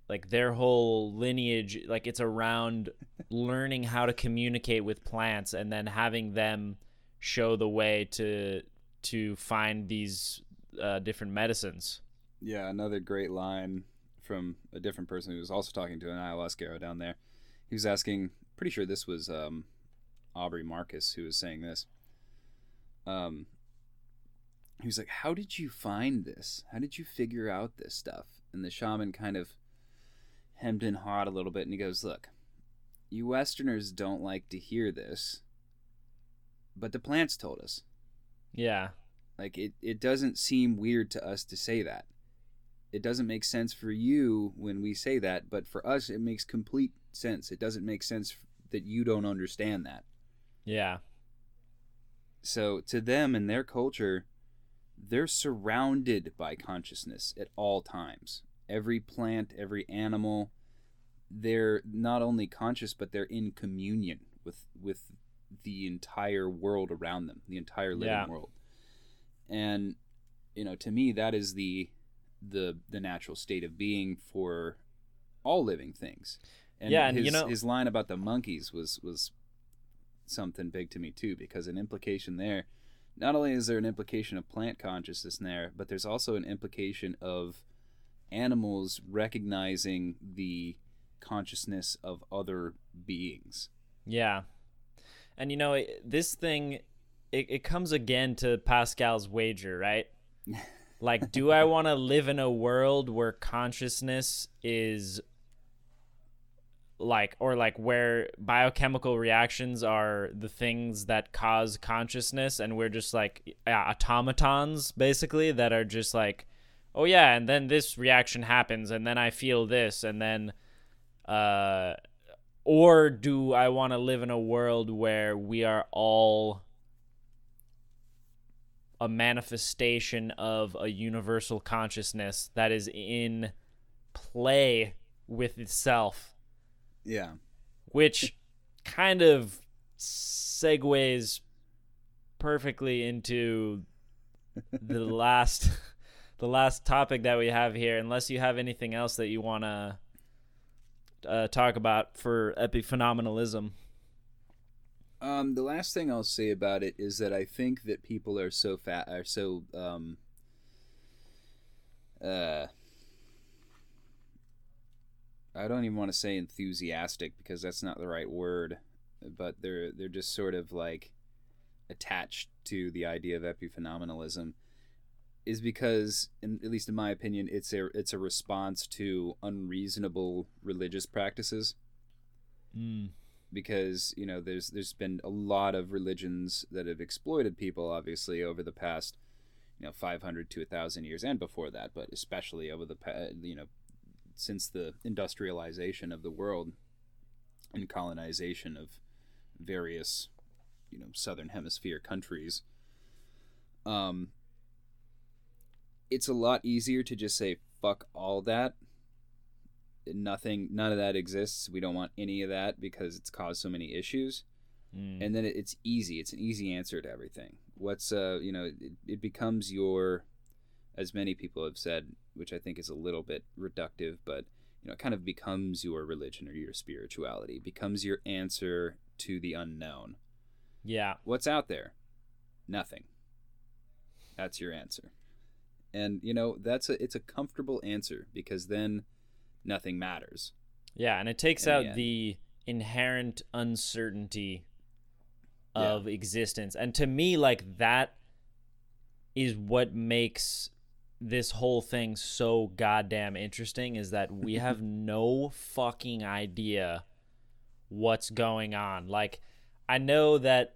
like their whole lineage like it's around learning how to communicate with plants and then having them show the way to to find these uh, different medicines. Yeah, another great line from a different person who was also talking to an ayahuasquero down there. he was asking. Pretty sure this was um, Aubrey Marcus who was saying this. Um, he was like, "How did you find this? How did you figure out this stuff?" And the shaman kind of hemmed and hawed a little bit, and he goes, "Look, you Westerners don't like to hear this, but the plants told us. Yeah. Like it, it doesn't seem weird to us to say that. It doesn't make sense for you when we say that, but for us, it makes complete sense. It doesn't make sense that you don't understand that. Yeah. So to them and their culture, they're surrounded by consciousness at all times. Every plant, every animal, they're not only conscious but they're in communion with with the entire world around them, the entire living Yeah. world. And you know, to me that is the the the natural state of being for all living things. And Yeah, and his, you know- his line about the monkeys was was something big to me too because an implication there not only is there an implication of plant consciousness in there, but there's also an implication of animals recognizing the consciousness of other beings. Yeah. And you know, it- this thing it, it comes again to Pascal's wager, right? Like, do I want to live in a world where consciousness is like, or like where biochemical reactions are the things that cause consciousness, and we're just like yeah, automatons, basically, that are just like, oh yeah, and then this reaction happens, and then I feel this, and then, uh, or do I want to live in a world where we are all a manifestation of a universal consciousness that is in play with itself, Yeah. which kind of segues perfectly into the last the last topic that we have here unless you have anything else that you want to uh, talk about for epiphenomenalism. Um, the last thing I'll say about it is that I think that people are so fat, are so um, uh, I don't even want to say enthusiastic because that's not the right word, but they're they're just sort of like attached to the idea of epiphenomenalism is because in, at least in my opinion it's a it's a response to unreasonable religious practices mm. because you know there's there's been a lot of religions that have exploited people obviously over the past you know 500 to 1000 years and before that but especially over the you know since the industrialization of the world and colonization of various you know southern hemisphere countries um it's a lot easier to just say fuck all that. Nothing none of that exists. We don't want any of that because it's caused so many issues. Mm. and then it- it's easy. It's an easy answer to everything. What's uh you know it, it becomes your as many people have said which i think is a little bit reductive but you know it kind of becomes your religion or your spirituality. It becomes your answer to the unknown. Yeah. What's out there? Nothing. That's your answer and you know that's a it's a comfortable answer because then nothing matters Yeah, and it takes out the inherent uncertainty Yeah. of existence. And to me, like that is what makes this whole thing so goddamn interesting is that we have no fucking idea what's going on. Like I know that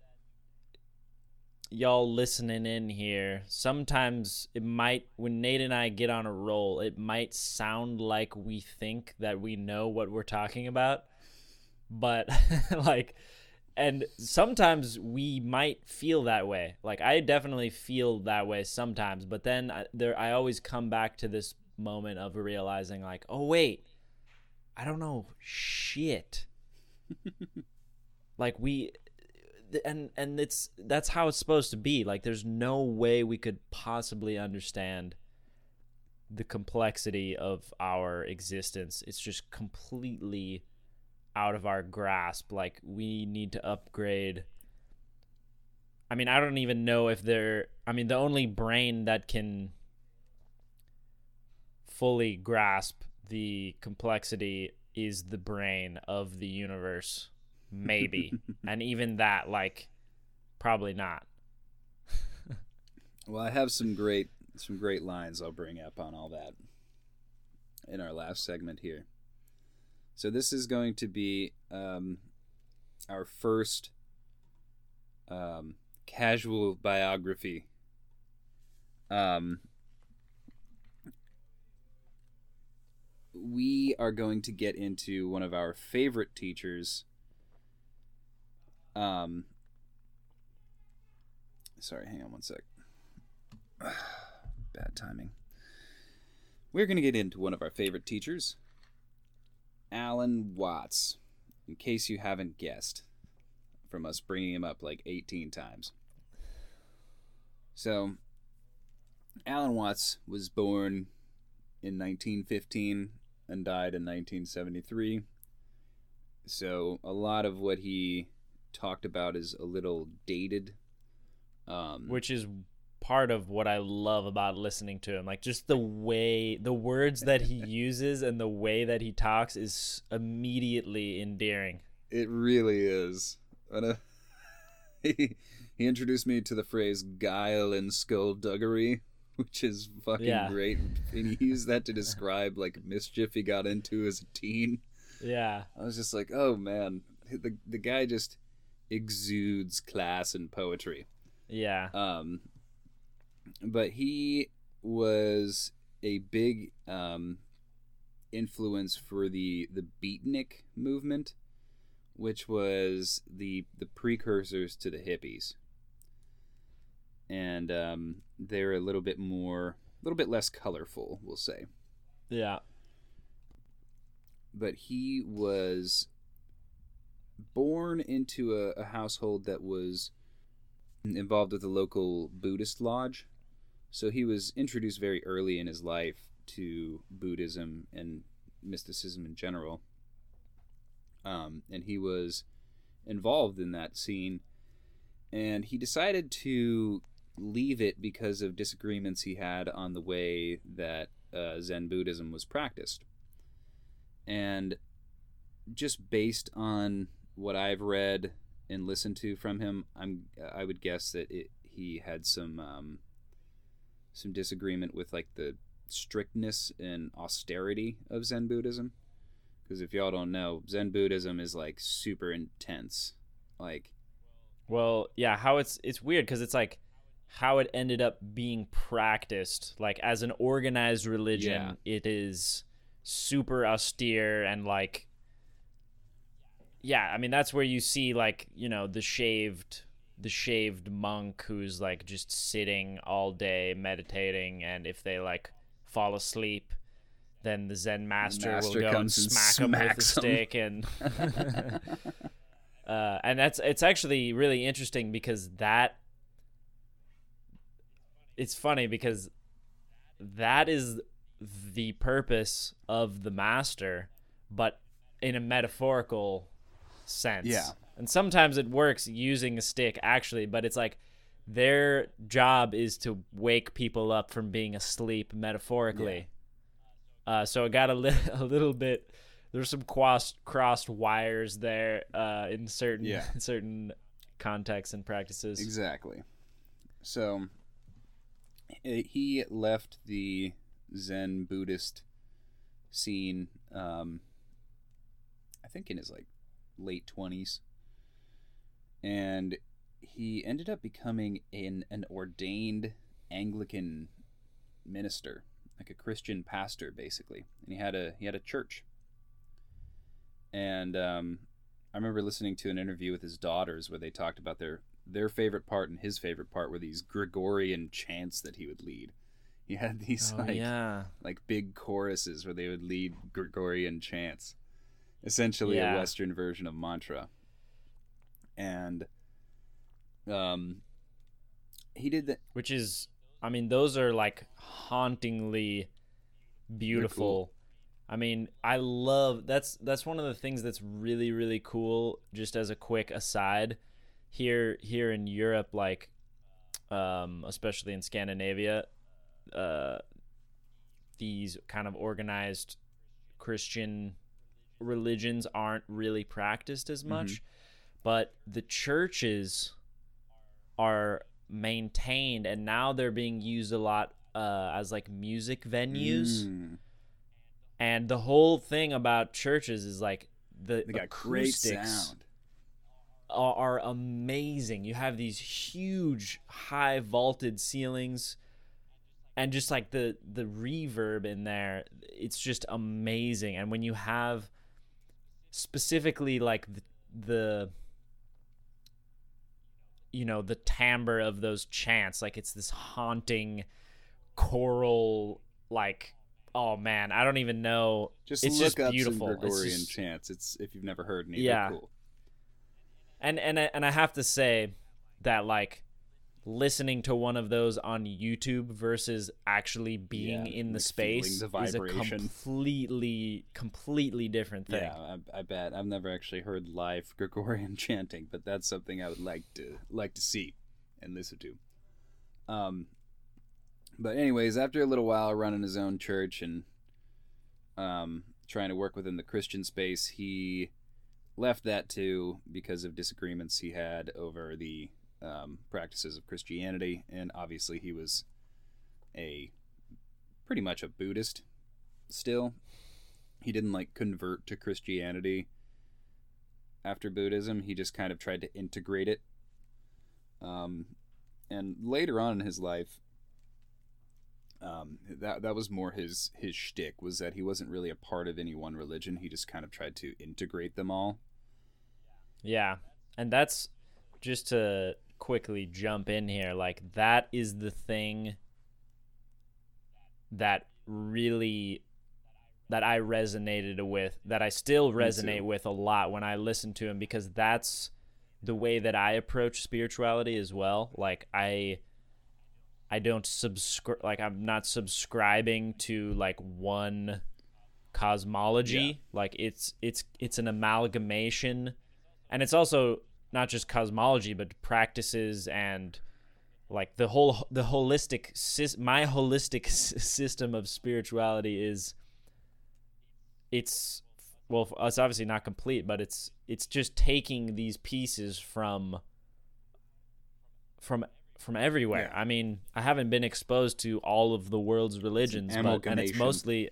y'all listening in here, sometimes it might when Nate and I get on a roll, it might sound like we think that we know what we're talking about. But like and sometimes we might feel that way. Like I definitely feel that way sometimes, but then I, there I always come back to this moment of realizing like, "Oh wait, I don't know shit." like we and and it's that's how it's supposed to be. Like there's no way we could possibly understand the complexity of our existence. It's just completely out of our grasp. Like we need to upgrade. I mean, I don't even know if there. I mean, the only brain that can fully grasp the complexity is the brain of the universe. Maybe. and even that, like, probably not. Well, I have some great some great lines I'll bring up on all that in our last segment here. So this is going to be um, our first um, casual biography. Um, we are going to get into one of our favorite teachers. Um, sorry, hang on one sec. Bad timing. We're going to get into one of our favorite teachers, Alan Watts, in case you haven't guessed from us bringing him up like 18 times. So, Alan Watts was born in 1915 and died in 1973. So, a lot of what he talked about is a little dated. Um, Which is part of what I love about listening to him. Like just the way the words that he uses and the way that he talks is immediately endearing. It really is. And, uh, he, he introduced me to the phrase guile and skullduggery, which is fucking Yeah. great. And he used that to describe like mischief he got into as a teen. Yeah. I was just like, oh man, the the guy just exudes class and poetry. Yeah. Um, but he was a big um, influence for the the beatnik movement, which was the the precursors to the hippies. And um, they're a little bit more, a little bit less colorful, we'll say. Yeah. But he was born into a, a household that was involved with a local Buddhist lodge. So he was introduced very early in his life to Buddhism and mysticism in general. Um, and he was involved in that scene. And he decided to leave it because of disagreements he had on the way that uh, Zen Buddhism was practiced. And just based on what I've read and listened to from him, I'm I would guess that it, he had some um, some disagreement with like the strictness and austerity of Zen Buddhism. Because if y'all don't know, Zen Buddhism is like super intense. Like Well, yeah, how it's it's weird cuz it's like how it ended up being practiced like as an organized religion, it is super austere and like yeah, I mean that's where you see like, you know, the shaved the shaved monk who's like just sitting all day meditating and if they like fall asleep then the zen master, master will go and comes and smack them with a stick and uh, and that's it's actually really interesting because that it's funny because that is the purpose of the master but in a metaphorical sense Yeah. and sometimes it works using a stick actually but it's like their job is to wake people up from being asleep metaphorically uh, so it got a, li- a little bit there's some crossed crossed wires there uh, in certain Yeah. certain contexts and practices Exactly. So eh, he left the Zen Buddhist scene, um, I think in his like late twenties, and he ended up becoming an an ordained Anglican minister, like a Christian pastor, basically. And he had a he had a church. And um, I remember listening to an interview with his daughters where they talked about their their favorite part and his favorite part were these Gregorian chants that he would lead. He had these oh like yeah like big choruses where they would lead Gregorian chants, essentially Yeah. a Western version of mantra. And um, he did that. which is i mean those are like hauntingly beautiful i mean i love that's that's one of the things that's really really cool just as a quick aside here here in europe like um especially in scandinavia uh these kind of organized christian religions aren't really practiced as Mhm. much, but the churches are maintained and now they're being used a lot uh, as like music venues. Mm. And the whole thing about churches is like the They got great acoustics sound. are, are amazing. You have these huge, high vaulted ceilings, and just like the the reverb in there, it's just amazing. And when you have specifically like the, the you know the timbre of those chants, like it's this haunting choral like. Oh man, I don't even know. Just It's look just up beautiful. some Gregorian just- chants. It's if you've never heard any. Yeah. cool. and and I, and I have to say that like listening to one of those on YouTube versus actually being Yeah, in the like space the is a completely completely different thing. Yeah, I, I bet. I've never actually heard live Gregorian chanting, but that's something I would like to like to see and listen to. Um, but anyways, after a little while running his own church and um, trying to work within the Christian space, he left that too because of disagreements he had over the um, practices of Christianity, and obviously he was a pretty much a Buddhist still he didn't like convert to Christianity after Buddhism. He just kind of tried to integrate it. Um, and later on in his life, um, that that was more his his shtick was that he wasn't really a part of any one religion. He just kind of tried to integrate them all. Yeah. And that's just to quickly jump in here, like that is the thing that really that I resonated with, that I still resonate with a lot when I listen to him because that's the way that I approach spirituality as well. Like I I don't subscribe like I'm not subscribing to like one cosmology. Yeah. Like it's it's it's an amalgamation and it's also not just cosmology but practices and like the whole the holistic my holistic system of spirituality is it's well it's obviously not complete but it's it's just taking these pieces from from from everywhere Yeah. i mean i haven't been exposed to all of the world's religions but, and it's mostly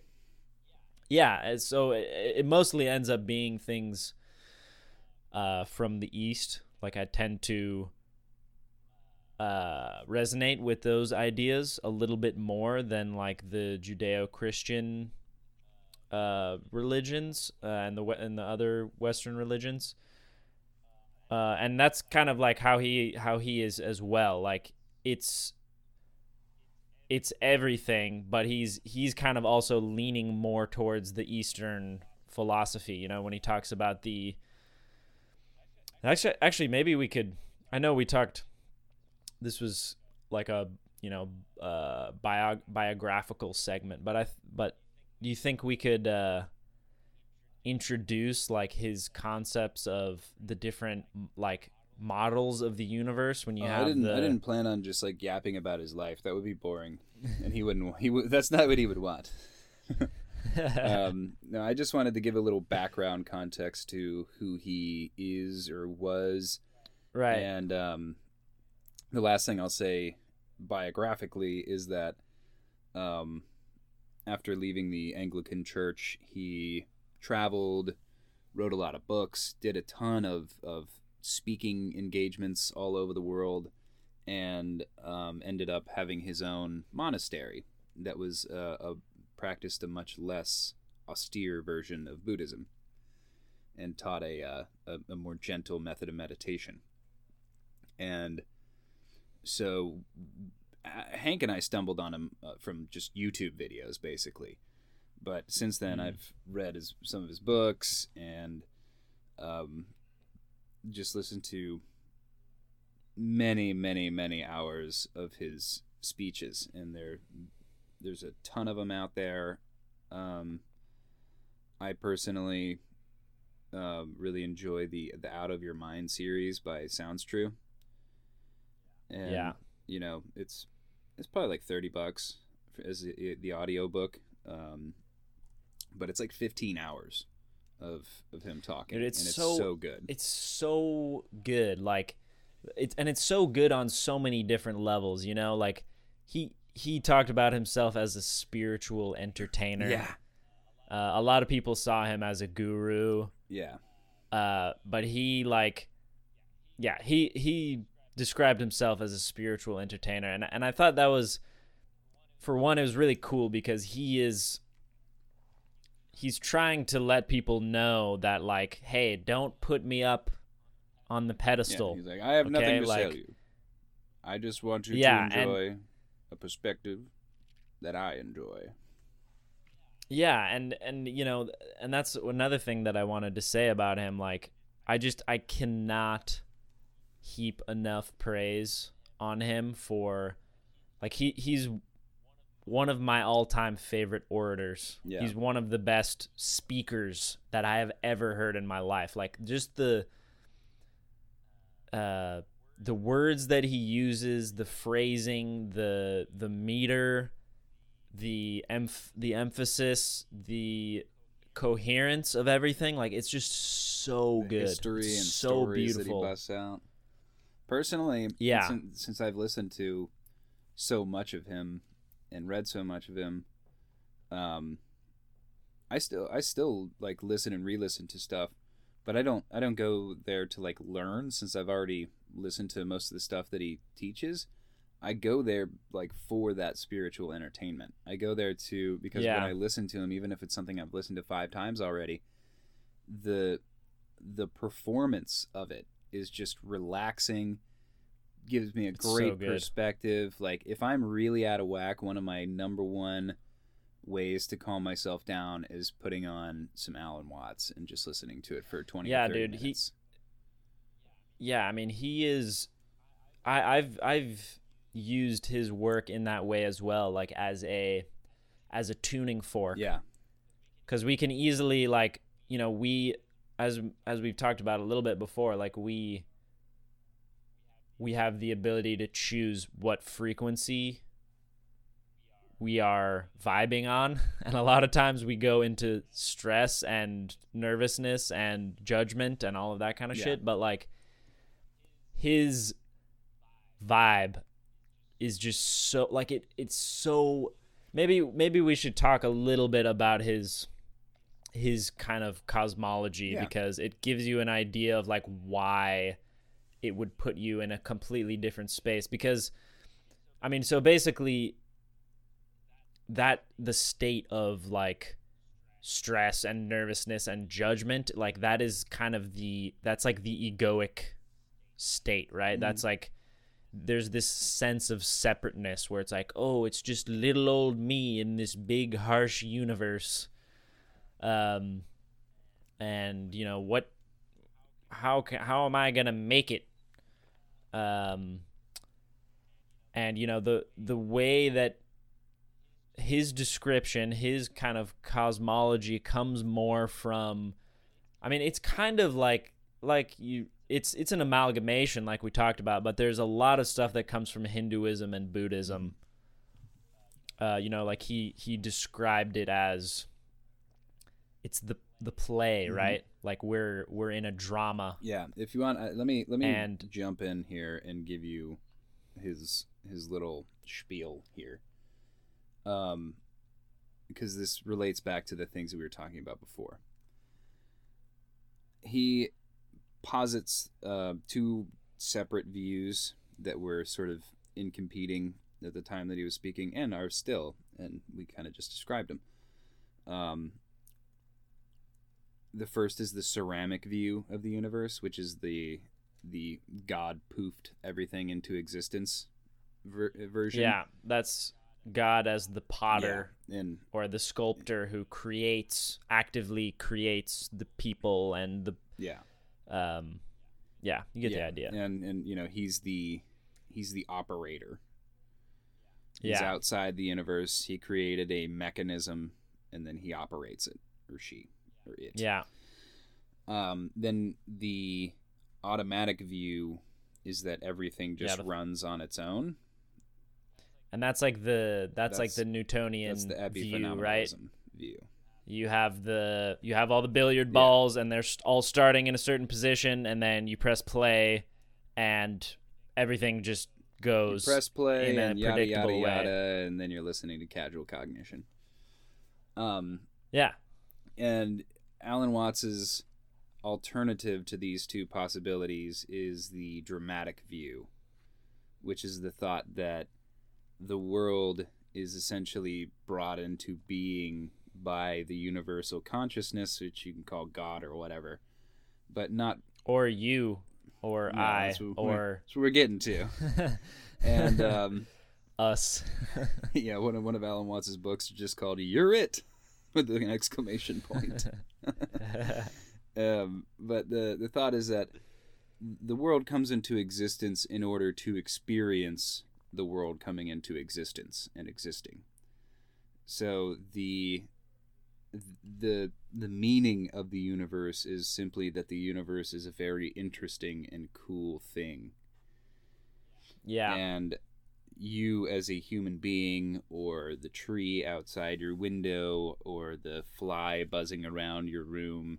yeah so it, it mostly ends up being things uh from the east like i tend to uh, resonate with those ideas a little bit more than like the Judeo-Christian uh, religions uh, and the and the other Western religions. Uh, and that's kind of like how he how he is as well. Like it's it's everything, but he's he's kind of also leaning more towards the Eastern philosophy. You know, when he talks about the actually actually maybe we could. I know we talked this was like a you know uh bio- biographical segment but i but do you think we could uh introduce like his concepts of the different like models of the universe when you Oh, have I didn't. the I didn't plan on just like yapping about his life. That would be boring, and he wouldn't. He would. That's not what he would want. um, no, I just wanted to give a little background context to who he is or was, right. And um, the last thing I'll say biographically is that um, after leaving the Anglican Church, he traveled, wrote a lot of books, did a ton of, of speaking engagements all over the world, and um, ended up having his own monastery that was uh, a, practiced a much less austere version of Buddhism and taught a, uh, a, a more gentle method of meditation. And so uh, Hank and I stumbled on him uh, from just YouTube videos, basically. But since then, Mhm. I've read his, some of his books and um, just listened to many, many, many hours of his speeches, and there, there's a ton of them out there. Um, I personally um, really enjoy the the Out of Your Mind series by Sounds True. And, Yeah. you know, it's it's probably like thirty bucks for, as the, the audio book, um, but it's like fifteen hours of of him talking, Dude, it's and it's so- so good. it's so good like it's and it's so good on so many different levels you know like he he talked about himself as a spiritual entertainer. Yeah, uh, a lot of people saw him as a guru. Yeah, uh, but he like yeah he he described himself as a spiritual entertainer. And and I thought that was for one it was really cool because he is he's trying to let people know that like hey don't put me up on the yeah. pedestal He's like, I have nothing to like- sell you. I just want you Yeah, to and- enjoy a perspective that I enjoy. Yeah, and and you know, and that's another thing that I wanted to say about him. Like, I just I cannot heap enough praise on him for, like he he's one of my all time favorite orators. Yeah. He's one of the best speakers that I have ever heard in my life. Like just the uh the words that he uses, the phrasing, the the meter, the emph- the emphasis, the coherence of everything, like it's just so The good. history It's and so beautiful. that he busts out. Personally, Yeah. since, since I've listened to so much of him and read so much of him, um, I still I still like listen and re-listen to stuff, but I don't I don't go there to like learn since I've already listened to most of the stuff that he teaches. I go there like for that spiritual entertainment. I go there to because Yeah. when I listen to him, even if it's something I've listened to five times already, the the performance of it is just relaxing gives me a It's great good. perspective like if i'm really out of whack one of my number one ways to calm myself down is putting on some alan watts and just listening to it for 20 Yeah, or 30 dude, he- minutes. Yeah, I mean he is I I've I've used his work in that way as well, like as a as a tuning fork. yeah because we can easily like you know we as as we've talked about a little bit before like we we have the ability to choose what frequency we are vibing on and a lot of times we go into stress and nervousness and judgment and all of that kind of Yeah. shit but like his vibe is just so like it it's so maybe maybe we should talk a little bit about his his kind of cosmology Yeah. because it gives you an idea of like why it would put you in a completely different space because I mean so basically that the state of like stress and nervousness and judgment like that is kind of the that's like the egoic state right? Mhm. that's like there's this sense of separateness where it's like oh it's just little old me in this big harsh universe. Um and you know what how can how am i gonna make it? Um and you know the the way that his description his kind of cosmology comes more from i mean it's kind of like like you it's it's an amalgamation like we talked about but there's a lot of stuff that comes from hinduism and buddhism. Uh you know like he he described it as it's the the play Mhm. right? Like we're we're in a drama. Yeah if you want uh, let me let me And- jump in here and give you his his little spiel here. Um because this relates back to the things that we were talking about before. He posits uh, two separate views that were sort of in competing at the time that he was speaking and are still and we kind of just described them um, the first is the ceramic view of the universe which is the the god poofed everything into existence ver- version. Yeah that's god as the potter Yeah, and or the sculptor who creates actively creates the people and the yeah um yeah you get the idea. and and you know he's the he's the operator. He's yeah. outside the universe. He created a mechanism and then he operates it or she or it. Yeah. Um then the automatic view is that everything Yeah, just the- runs on its own. And that's like the that's, like the newtonian that's the view right? view you have the you have all the billiard balls and they're all starting in a certain position and then you press play and everything just You goes press play in a and yada yada predictable way. yada, and then you're listening to casual cognition. Um, yeah and Alan Watts's alternative to these two possibilities is the dramatic view, which is the thought that the world is essentially brought into being by the universal consciousness, which you can call God or whatever, but not or you or No, I that's what or that's what we're getting to. And um, us yeah, one of one of Alan Watts's books is just called "You're It" with an exclamation point. um, but the the thought is that the world comes into existence in order to experience the world coming into existence and existing. So the the the meaning of the universe is simply that the universe is a very interesting and cool thing. Yeah. And you as a human being or the tree outside your window or the fly buzzing around your room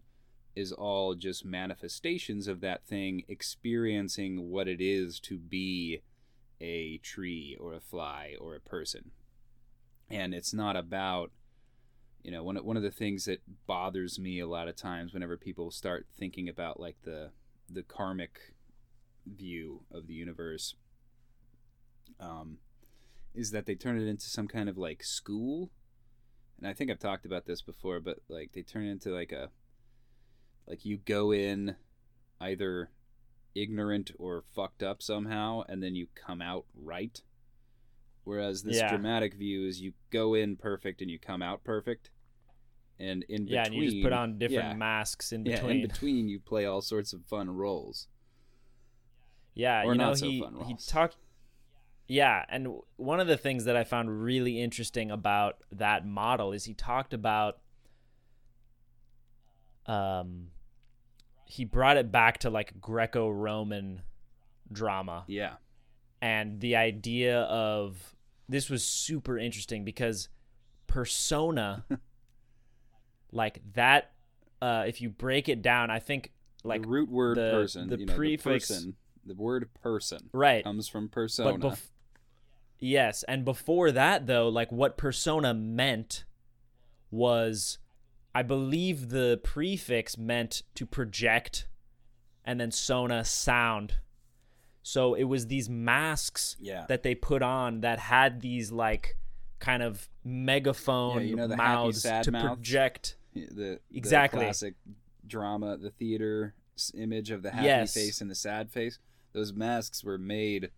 is all just manifestations of that thing experiencing what it is to be a tree or a fly or a person. And it's not about you know one of, one of the things that bothers me a lot of times whenever people start thinking about like the the karmic view of the universe um, is that they turn it into some kind of like school. And i think i've talked about this before but like they turn it into like a like you go in either ignorant or fucked up somehow and then you come out right whereas this Yeah. dramatic view is you go in perfect and you come out perfect and in yeah between and you just put on different yeah, masks in between. yeah, in between you play all sorts of fun roles Yeah, Or you know not so he fun he roles. talked. Yeah, and one of the things that I found really interesting about that model is he talked about. Um, he brought it back to like Greco-Roman drama yeah and the idea of this was super interesting because persona like that uh if you break it down i think like the root word the- person the you know, prefix- the, person, the word person right comes from persona But bef- yes, and before that though, like what persona meant was I believe the prefix meant to project and then sona sound. So it was these masks yeah that they put on that had these like kind of megaphone Yeah, you know the mouths sad to mouths? project. the, the Exactly. classic drama the theater image of the happy Yes. face and the sad face those masks were made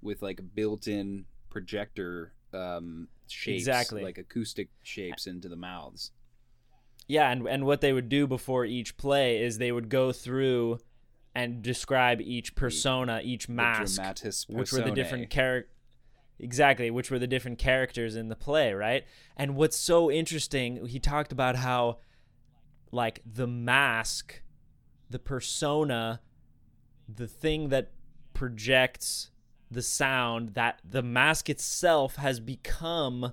with like built-in projector um shapes Exactly. like acoustic shapes into the mouths Yeah, and and what they would do before each play is they would go through and describe each persona, each mask, which were the different character exactly which were the different characters in the play right? And what's so interesting he talked about how like the mask the persona the thing that projects the sound that the mask itself has become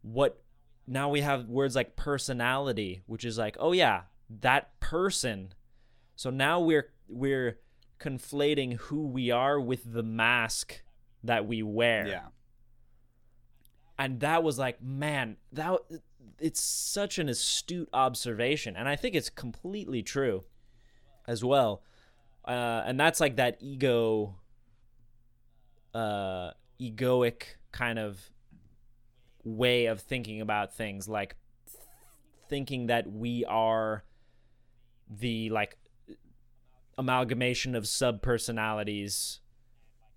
what now we have words like personality which is like oh yeah that person. So now we're we're conflating who we are with the mask that we wear. Yeah. And that was like man that it's such an astute observation. And i think it's completely true as well. Uh, and that's like that ego uh egoic kind of way of thinking about things like th- thinking that we are the like amalgamation of sub personalities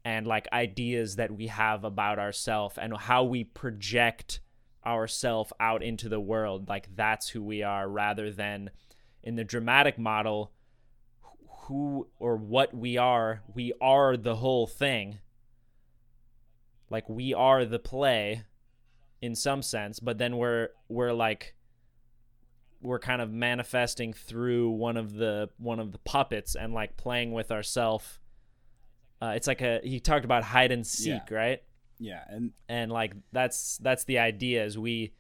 and like ideas that we have about ourselves and how we project ourself out into the world. Like that's who we are rather than in the dramatic model who or what we are we are the whole thing. Like we are the play in some sense but then we're we're like we're kind of manifesting through one of the one of the puppets and like playing with ourself uh, it's like a he talked about hide and seek right yeah and and like that's that's the idea is we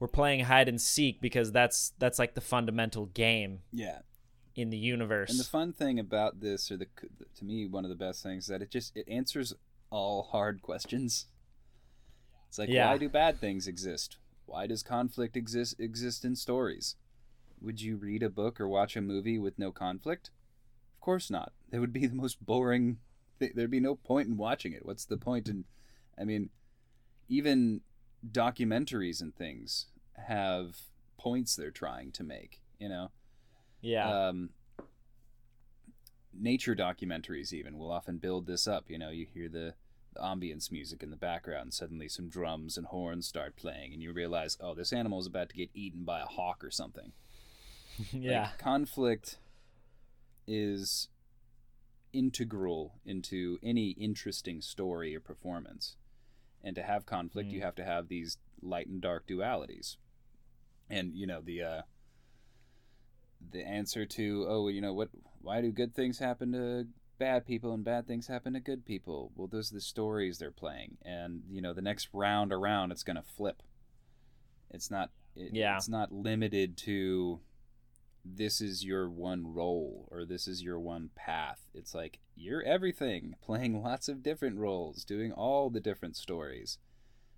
we're playing hide and seek because that's that's like the fundamental game Yeah. in the universe. And the fun thing about this, or the to me one of the best things, is that it just it answers all hard questions. It's like Yeah. why do bad things exist? Why does conflict exist exist in stories? Would you read a book or watch a movie with no conflict? Of course not. It would be the most boring. Th- there'd be no point in watching it. What's the point in? I mean, even documentaries and things have points they're trying to make. You know yeah. um, nature documentaries even will often build this up you know you hear the, the ambience music in the background suddenly some drums and horns start playing and you realize oh this animal is about to get eaten by a hawk or something Like, yeah. conflict is integral into any interesting story or performance and to have conflict you Mm. have to have these light and dark dualities and you know the uh the answer to oh you know what why do good things happen to bad people and bad things happen to good people well those are the stories they're playing and you know the next round around it's going to flip it's not it, Yeah. it's not limited to this is your one role or this is your one path. It's like you're everything playing lots of different roles doing all the different stories.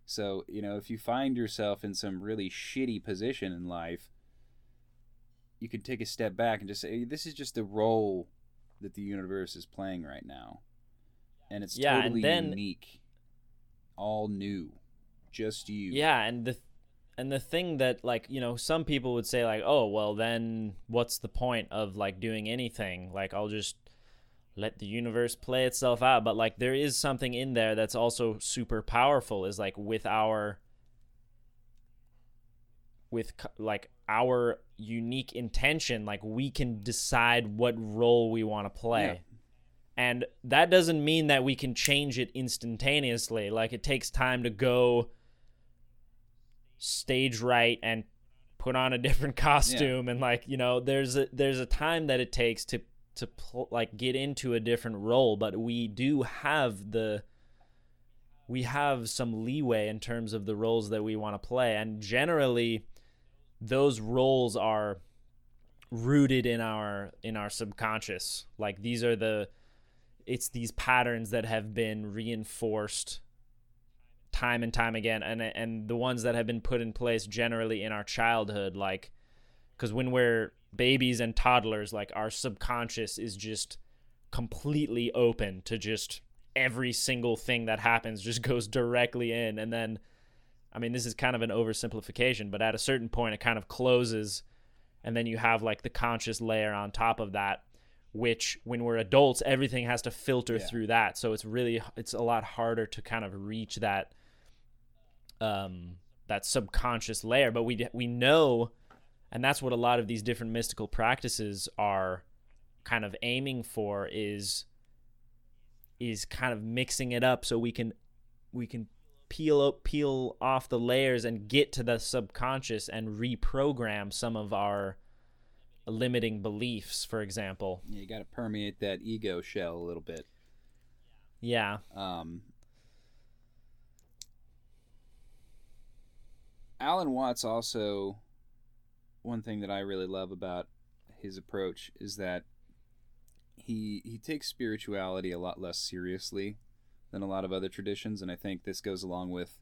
So you know if you find yourself in some really shitty position in life you can take a step back and just say this is just the role that the universe is playing right now. And it's Yeah, and totally then- unique all new just you. Yeah, and the and the thing that like you know some people would say like oh well then what's the point of like doing anything? Like I'll just let the universe play itself out. But like there is something in there that's also super powerful is like with our with like our unique intention like we can decide what role we want to play. Yeah. and that doesn't mean that we can change it instantaneously. Like it takes time to go stage right and put on a different costume and like you know there's a there's a time that it takes to to pl- like get into a different role but we do have the we have some leeway in terms of the roles that we want to play. And generally those roles are rooted in our in our subconscious. Like these are the it's these patterns that have been reinforced time and time again and and the ones that have been put in place generally in our childhood like cuz when we're babies and toddlers like our subconscious is just completely open to just every single thing that happens just goes directly in and then I mean this is kind of an oversimplification but at a certain point it kind of closes and then you have like the conscious layer on top of that which when we're adults everything has to filter Yeah. through that so it's really it's a lot harder to kind of reach that um that subconscious layer but we we know and that's what a lot of these different mystical practices are kind of aiming for is is kind of mixing it up so we can we can peel up, peel off the layers and get to the subconscious and reprogram some of our limiting beliefs for example. Yeah, you got to permeate that ego shell a little bit. Yeah. Um, Alan Watts also one thing that I really love about his approach is that he he takes spirituality a lot less seriously than a lot of other traditions, and I think this goes along with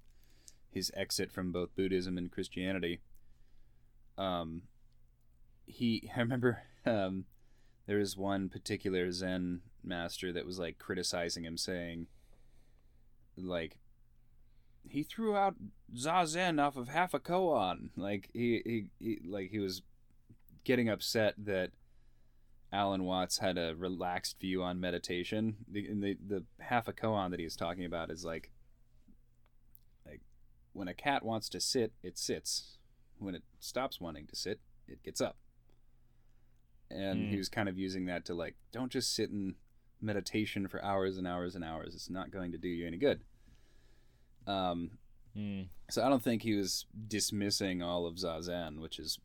his exit from both Buddhism and Christianity. Um, he I remember um, there was one particular Zen master that was like criticizing him, saying like he threw out zazen off of half a koan. Like he, he, he like he was getting upset that Alan Watts had a relaxed view on meditation. The the, the half a koan that he was talking about is like like when a cat wants to sit, it sits. When it stops wanting to sit, it gets up. And he Mm. was kind of using that to like, don't just sit in meditation for hours and hours and hours. It's not going to do you any good. Um, Mm. so I don't think he was dismissing all of Zazen, which is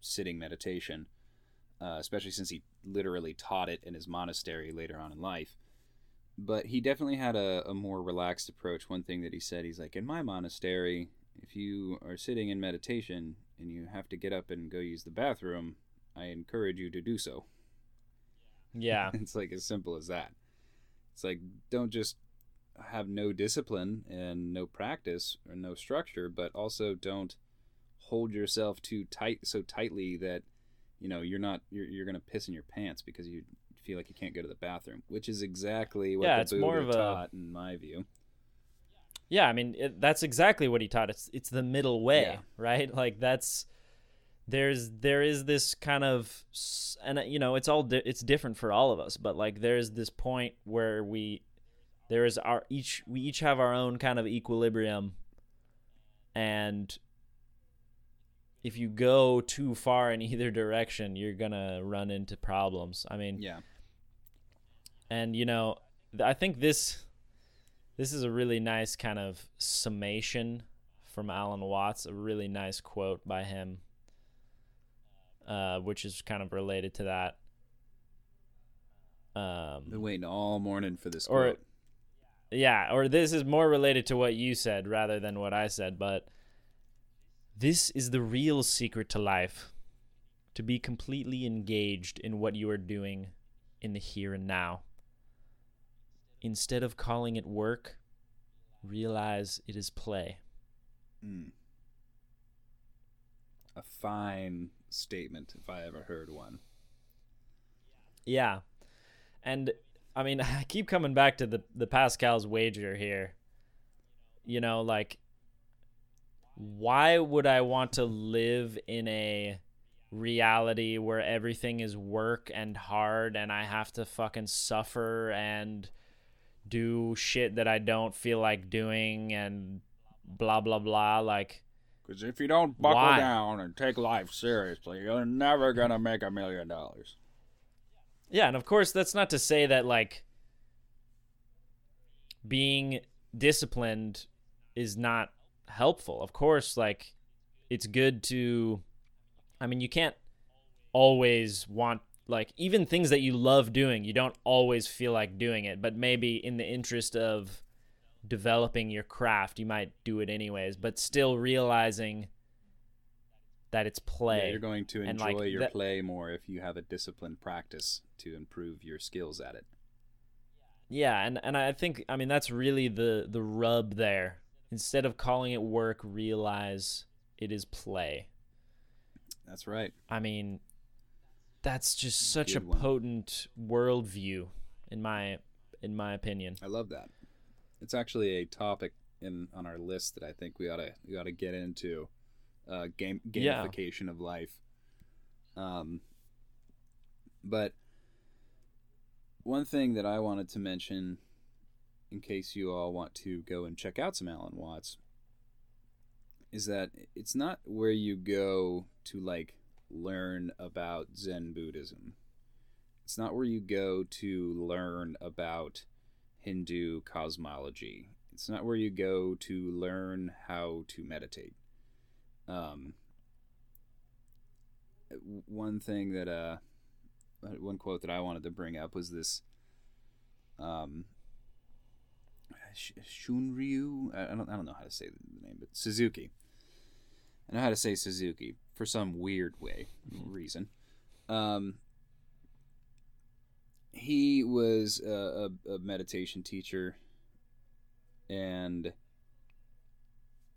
sitting meditation, uh, especially since he literally taught it in his monastery later on in life. But he definitely had a, a more relaxed approach. One thing that he said, he's like, in my monastery, if you are sitting in meditation and you have to get up and go use the bathroom, I encourage you to do so. Yeah. it's like as simple as that. It's like don't just have no discipline and no practice or no structure, but also don't hold yourself too tight so tightly that you know you're not you're, you're gonna piss in your pants because you feel like you can't go to the bathroom, which is exactly what Yeah, the it's Buddha more of a- taught, in my view. Yeah, I mean it, that's exactly what he taught. It's it's the middle way, Yeah. right? Like that's there's there is this kind of and you know it's all di- it's different for all of us, but like there's this point where we there is our each we each have our own kind of equilibrium, and if you go too far in either direction, you're gonna run into problems. I mean, Yeah, and you know th- i think this this is a really nice kind of summation from alan watts a really nice quote by him uh, which is kind of related to that um, been waiting all morning for this Or- quote. Yeah or this is more related to what you said rather than what i said but this is the real secret to life to be completely engaged in what you are doing in the here and now instead of calling it work, realize it is play. Mm. A fine statement, if I ever heard one. Yeah. And I mean, I keep coming back to the the Pascal's wager here. You know, like why would I want to live in a reality where everything is work and hard and I have to fucking suffer and do shit that I don't feel like doing and blah blah blah like Because if you don't buckle Why? down and take life seriously, you're never gonna make a million dollars. Yeah, and of course that's not to say that like being disciplined is not helpful. Of course, like it's good to I mean, you can't always want like even things that you love doing, you don't always feel like doing it, but maybe in the interest of developing your craft, you might do it anyways, but still realizing that it's play. Yeah, you're going to enjoy like, your that- play more if you have a disciplined practice to improve your skills at it. Yeah, and and I think I mean that's really the the rub there. Instead of calling it work, realize it is play. That's right. I mean, that's just such a one. potent worldview, in my in my opinion. I love that. It's actually a topic in on our list that I think we ought to we ought to get into. Uh, game Yeah. gamification of life. Um, but one thing that I wanted to mention, in case you all want to go and check out some Alan Watts, is that it's not where you go to like learn about Zen Buddhism. It's not where you go to learn about Hindu cosmology. It's not where you go to learn how to meditate. Um, one thing that uh, one quote that I wanted to bring up was this. Um, Shunryu. I don't. I don't know how to say the name, but Suzuki. I know how to say Suzuki for some weird way reason. Um, he was a, a, a meditation teacher, and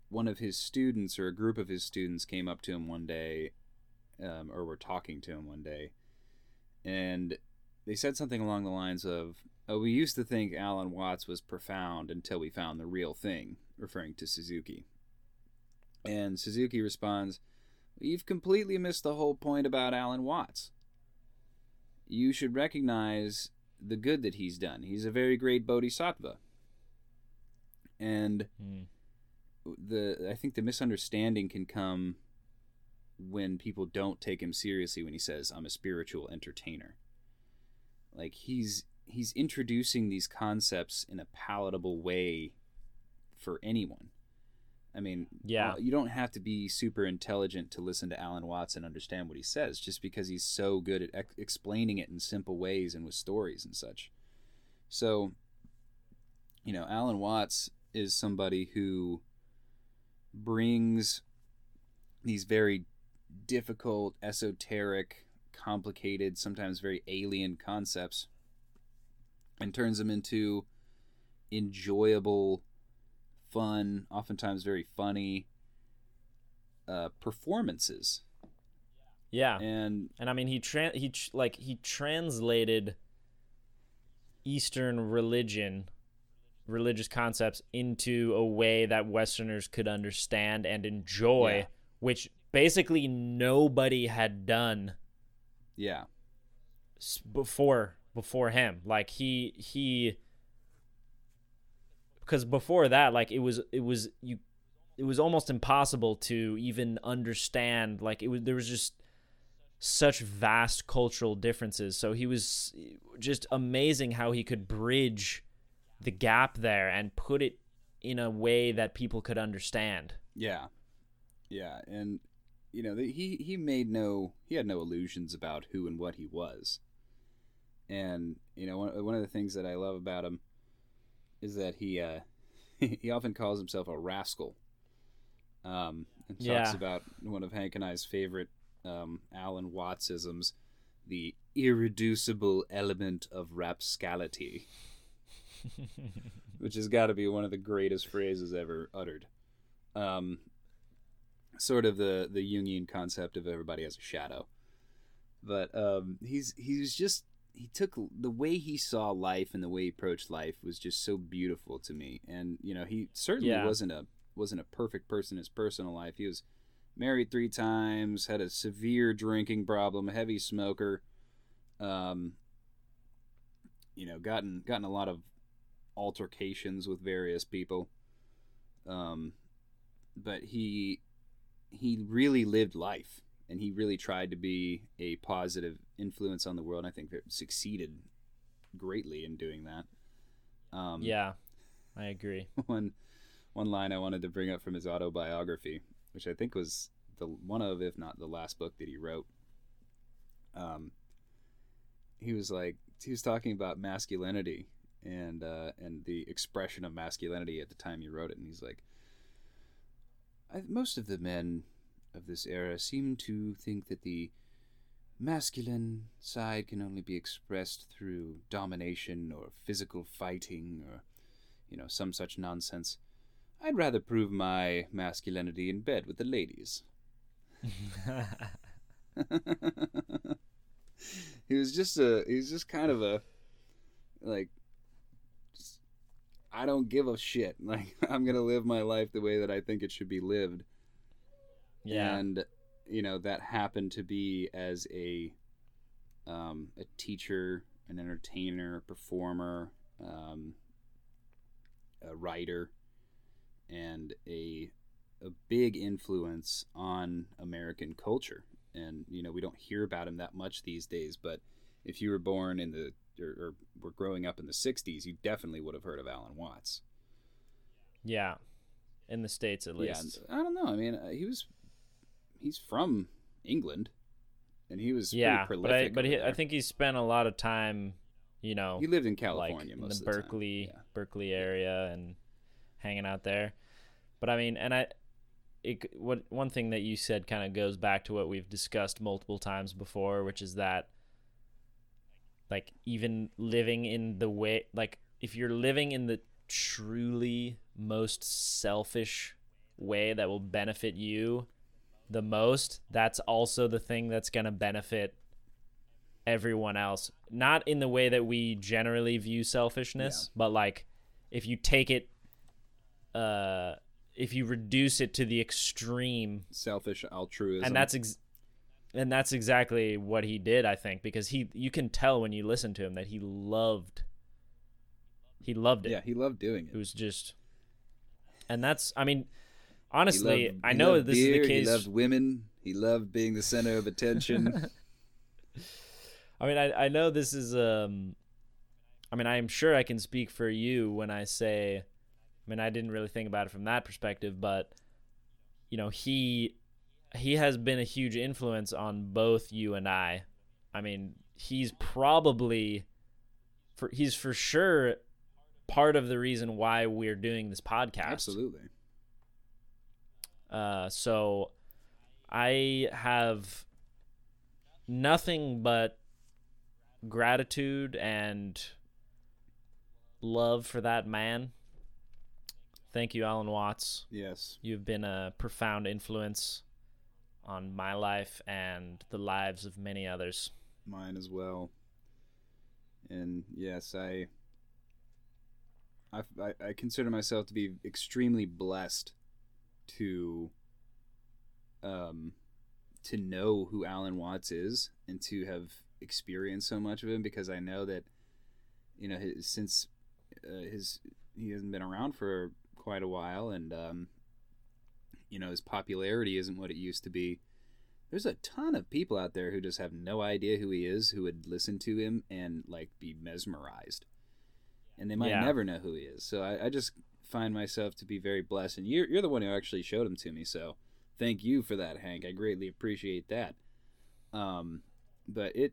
one of his students or a group of his students came up to him one day, um, or were talking to him one day, and they said something along the lines of, "Oh, we used to think Alan Watts was profound until we found the real thing," referring to Suzuki. And Suzuki responds, You've completely missed the whole point about Alan Watts. You should recognize the good that he's done. He's a very great bodhisattva. And Mm. the I think the misunderstanding can come when people don't take him seriously when he says I'm a spiritual entertainer. Like he's he's introducing these concepts in a palatable way for anyone. I mean, Yeah. uh, you don't have to be super intelligent to listen to Alan Watts and understand what he says just because he's so good at ex- explaining it in simple ways and with stories and such. So, you know, Alan Watts is somebody who brings these very difficult, esoteric, complicated, sometimes very alien concepts and turns them into enjoyable, fun, oftentimes very funny uh, performances. Yeah. And And I mean, he tran he tr- like he translated Eastern religion, religious concepts into a way that Westerners could understand and enjoy, Yeah. which basically nobody had done yeah, before before him. Like he he because before that, like it was it was you it was almost impossible to even understand. Like it was there was just such vast cultural differences. So he was just amazing how he could bridge the gap there and put it in a way that people could understand. yeah, yeah, and you know the, he he made no he had no illusions about who and what he was, and you know one one of the things that I love about him is that he uh, he often calls himself a rascal. Um, and talks Yeah. about one of Hank and I's favorite um, Alan Wattsisms, the irreducible element of rapscality, which has got to be one of the greatest phrases ever uttered. Um, sort of the the Jungian concept of everybody has a shadow, but um, he's he's just he took the way he saw life and the way he approached life was just so beautiful to me. And you know, he certainly Yeah. wasn't a wasn't a perfect person in his personal life. He was married three times, had a severe drinking problem, a heavy smoker. Um, you know, gotten gotten a lot of altercations with various people. Um, but he he really lived life, and he really tried to be a positive influence on the world. And I think that succeeded greatly in doing that. Um, yeah, I agree. one one line I wanted to bring up from his autobiography, which I think was the one of, if not the last book that he wrote. Um, he was like he was talking about masculinity and uh, and the expression of masculinity at the time he wrote it, and he's like, Most of the men of this era seem to think that the masculine side can only be expressed through domination or physical fighting or you know some such nonsense. I'd rather prove my masculinity in bed with the ladies. He was just a he was just kind of a like i don't give a shit like i'm gonna live my life the way that i think it should be lived yeah. and you know that happened to be as a um, a teacher, an entertainer, a performer, um, a writer, and a a big influence on American culture. And you know we don't hear about him that much these days, but if you were born in the or, or were growing up in the '60s, you definitely would have heard of Alan Watts. yeah. In the states at Yeah, least. I don't know. I mean, uh, he was he's from England, and he was Yeah, pretty but I prolific. but he, I think he spent a lot of time, you know, he lived in like California in most the of the time. Berkeley Yeah. Berkeley area and hanging out there. But I mean, and I it what one thing that you said kind of goes back to what we've discussed multiple times before, which is that like even living in the way like if you're living in the truly most selfish way that will benefit you the most, that's also the thing that's going to benefit everyone else. Not in the way that we generally view selfishness, but like if you take it uh if you reduce it to the extreme Selfish altruism. and that's ex- and that's exactly what he did i think because he you can tell when you listen to him that he loved he loved it yeah, he loved doing it it. was just and that's i mean honestly loved- i know this beer, is the case He loved women. He loved being the center of attention. I mean, I, I know this is um, I mean, I am sure I can speak for you when I say, I mean, I didn't really think about it from that perspective, but you know, he he has been a huge influence on both you and I. I mean, he's probably for he's for sure part of the reason why we're doing this podcast. Absolutely. Uh, so I have nothing but gratitude and love for that man. Thank you, Alan Watts. Yes. You've been a profound influence on my life and the lives of many others. Mine as well. And yes, I I, I, consider myself to be extremely blessed to um to know who Alan Watts is and to have experienced so much of him because I know that you know his, since uh, his he hasn't been around for quite a while and um you know his popularity isn't what it used to be. There's a ton of people out there who just have no idea who he is who would listen to him and like be mesmerized. And they might Yeah. never know who he is. So I, I just find myself to be very blessed. And you're, you're the one who actually showed him to me so thank you for that hank. I greatly appreciate that. Um, but it,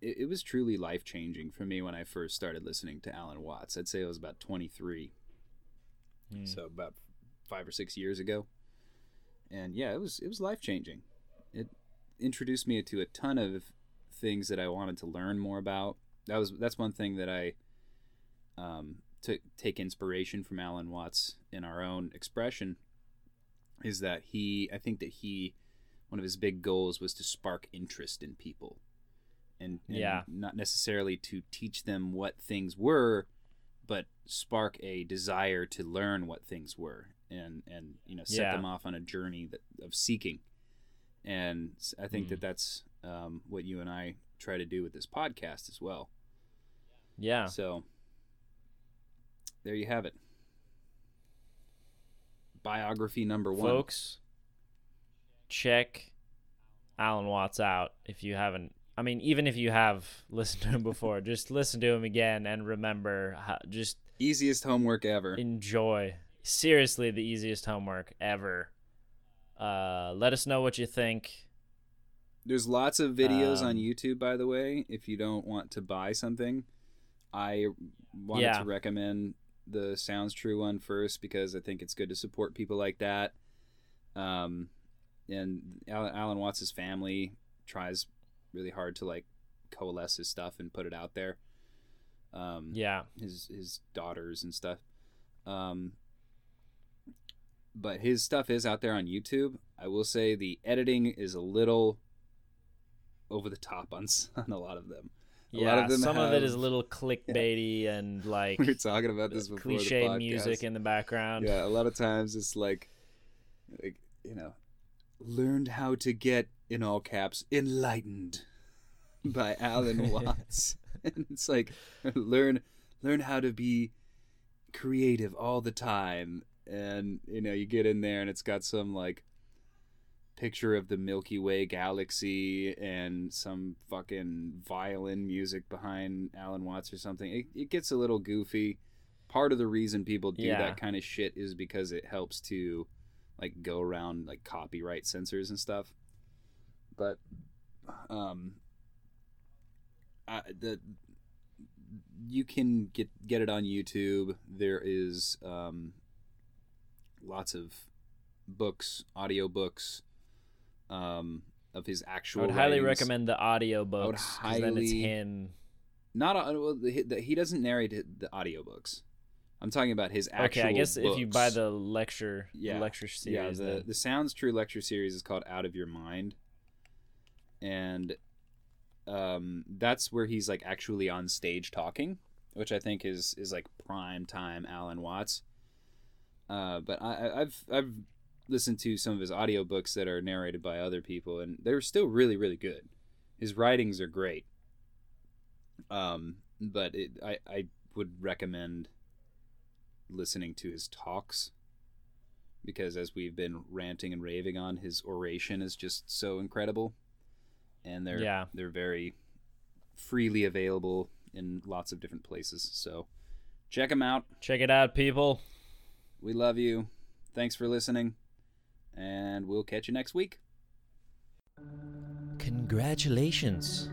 it was truly life changing for me when i first started listening to alan watts. I'd say i was about 23 Hmm. so about five or six years ago and yeah it was it was life changing it introduced me to a ton of things that i wanted to learn more about. That was that's one thing that i um, took take inspiration from alan watts in our own expression is that he i think that he one of his big goals was to spark interest in people and, and Yeah. not necessarily to teach them what things were but spark a desire to learn what things were and and you know set Yeah. them off on a journey that, of seeking and I think Mm. that that's um, what you and i try to do with this podcast as well Yeah. so there you have it biography number one Folks, check Alan Watts out if you haven't. I mean, even if you have listened to him before, just listen to him again and remember how, just easiest homework ever enjoy. Seriously, the easiest homework ever. Uh, let us know what you think. There's lots of videos on Um, YouTube, by the way. If you don't want to buy something, I wanted Yeah. to recommend the Sounds True one first because I think it's good to support people like that. Um, and Alan, Alan Watts' family tries really hard to like coalesce his stuff and put it out there. Um, Yeah. his his daughters and stuff. Um, but his stuff is out there on YouTube. I will say the editing is a little over the top on on a lot of them. A Yeah, lot of them some of it is a little clickbaity and like we were talking about this before cliche music in the background. Yeah, a lot of times it's like, like you know, learned how to get in all caps enlightened by Alan Watts, and it's like learn learn how to be creative all the time, and you know you get in there and it's got some like picture of the Milky Way galaxy and some fucking violin music behind Alan Watts or something. It, it gets a little goofy. Part of the reason people do Yeah. that kind of shit is because it helps to like go around like copyright censors and stuff. But um I, the you can get get it on YouTube. There is um lots of books, audio books um of his actual. I would highly writings. recommend the audio books 'cause then it's him. not uh, well, the, the, he doesn't narrate the audiobooks. I'm talking about his actual Okay, I guess if you buy the lecture, Yeah. the lecture series, yeah, the then- the Sounds True lecture series is called Out of Your Mind, and um, that's where he's like actually on stage talking, which I think is is like prime time Alan Watts. Uh, but I, I've I've listened to some of his audiobooks that are narrated by other people, and they're still really really good. His writings are great. Um, but it, I I would recommend listening to his talks because as we've been ranting and raving on his oration is just so incredible and they're Yeah. they're very freely available in lots of different places so check them out check it out, people. We love you thanks for listening and we'll catch you next week Congratulations.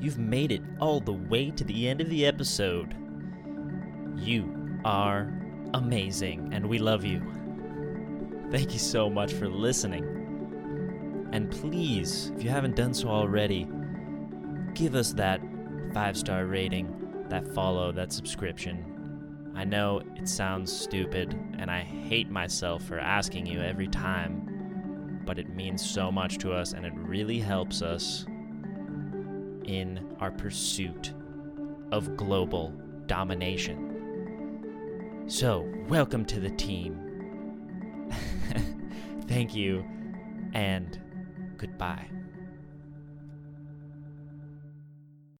You've made it all the way to the end of the episode. You are amazing, and we love you. Thank you so much for listening. And please, if you haven't done so already, give us that five star rating, that follow, that subscription. I know it sounds stupid, and I hate myself for asking you every time, but it means so much to us, and it really helps us in our pursuit of global domination. So, welcome to the team. Thank you, and goodbye.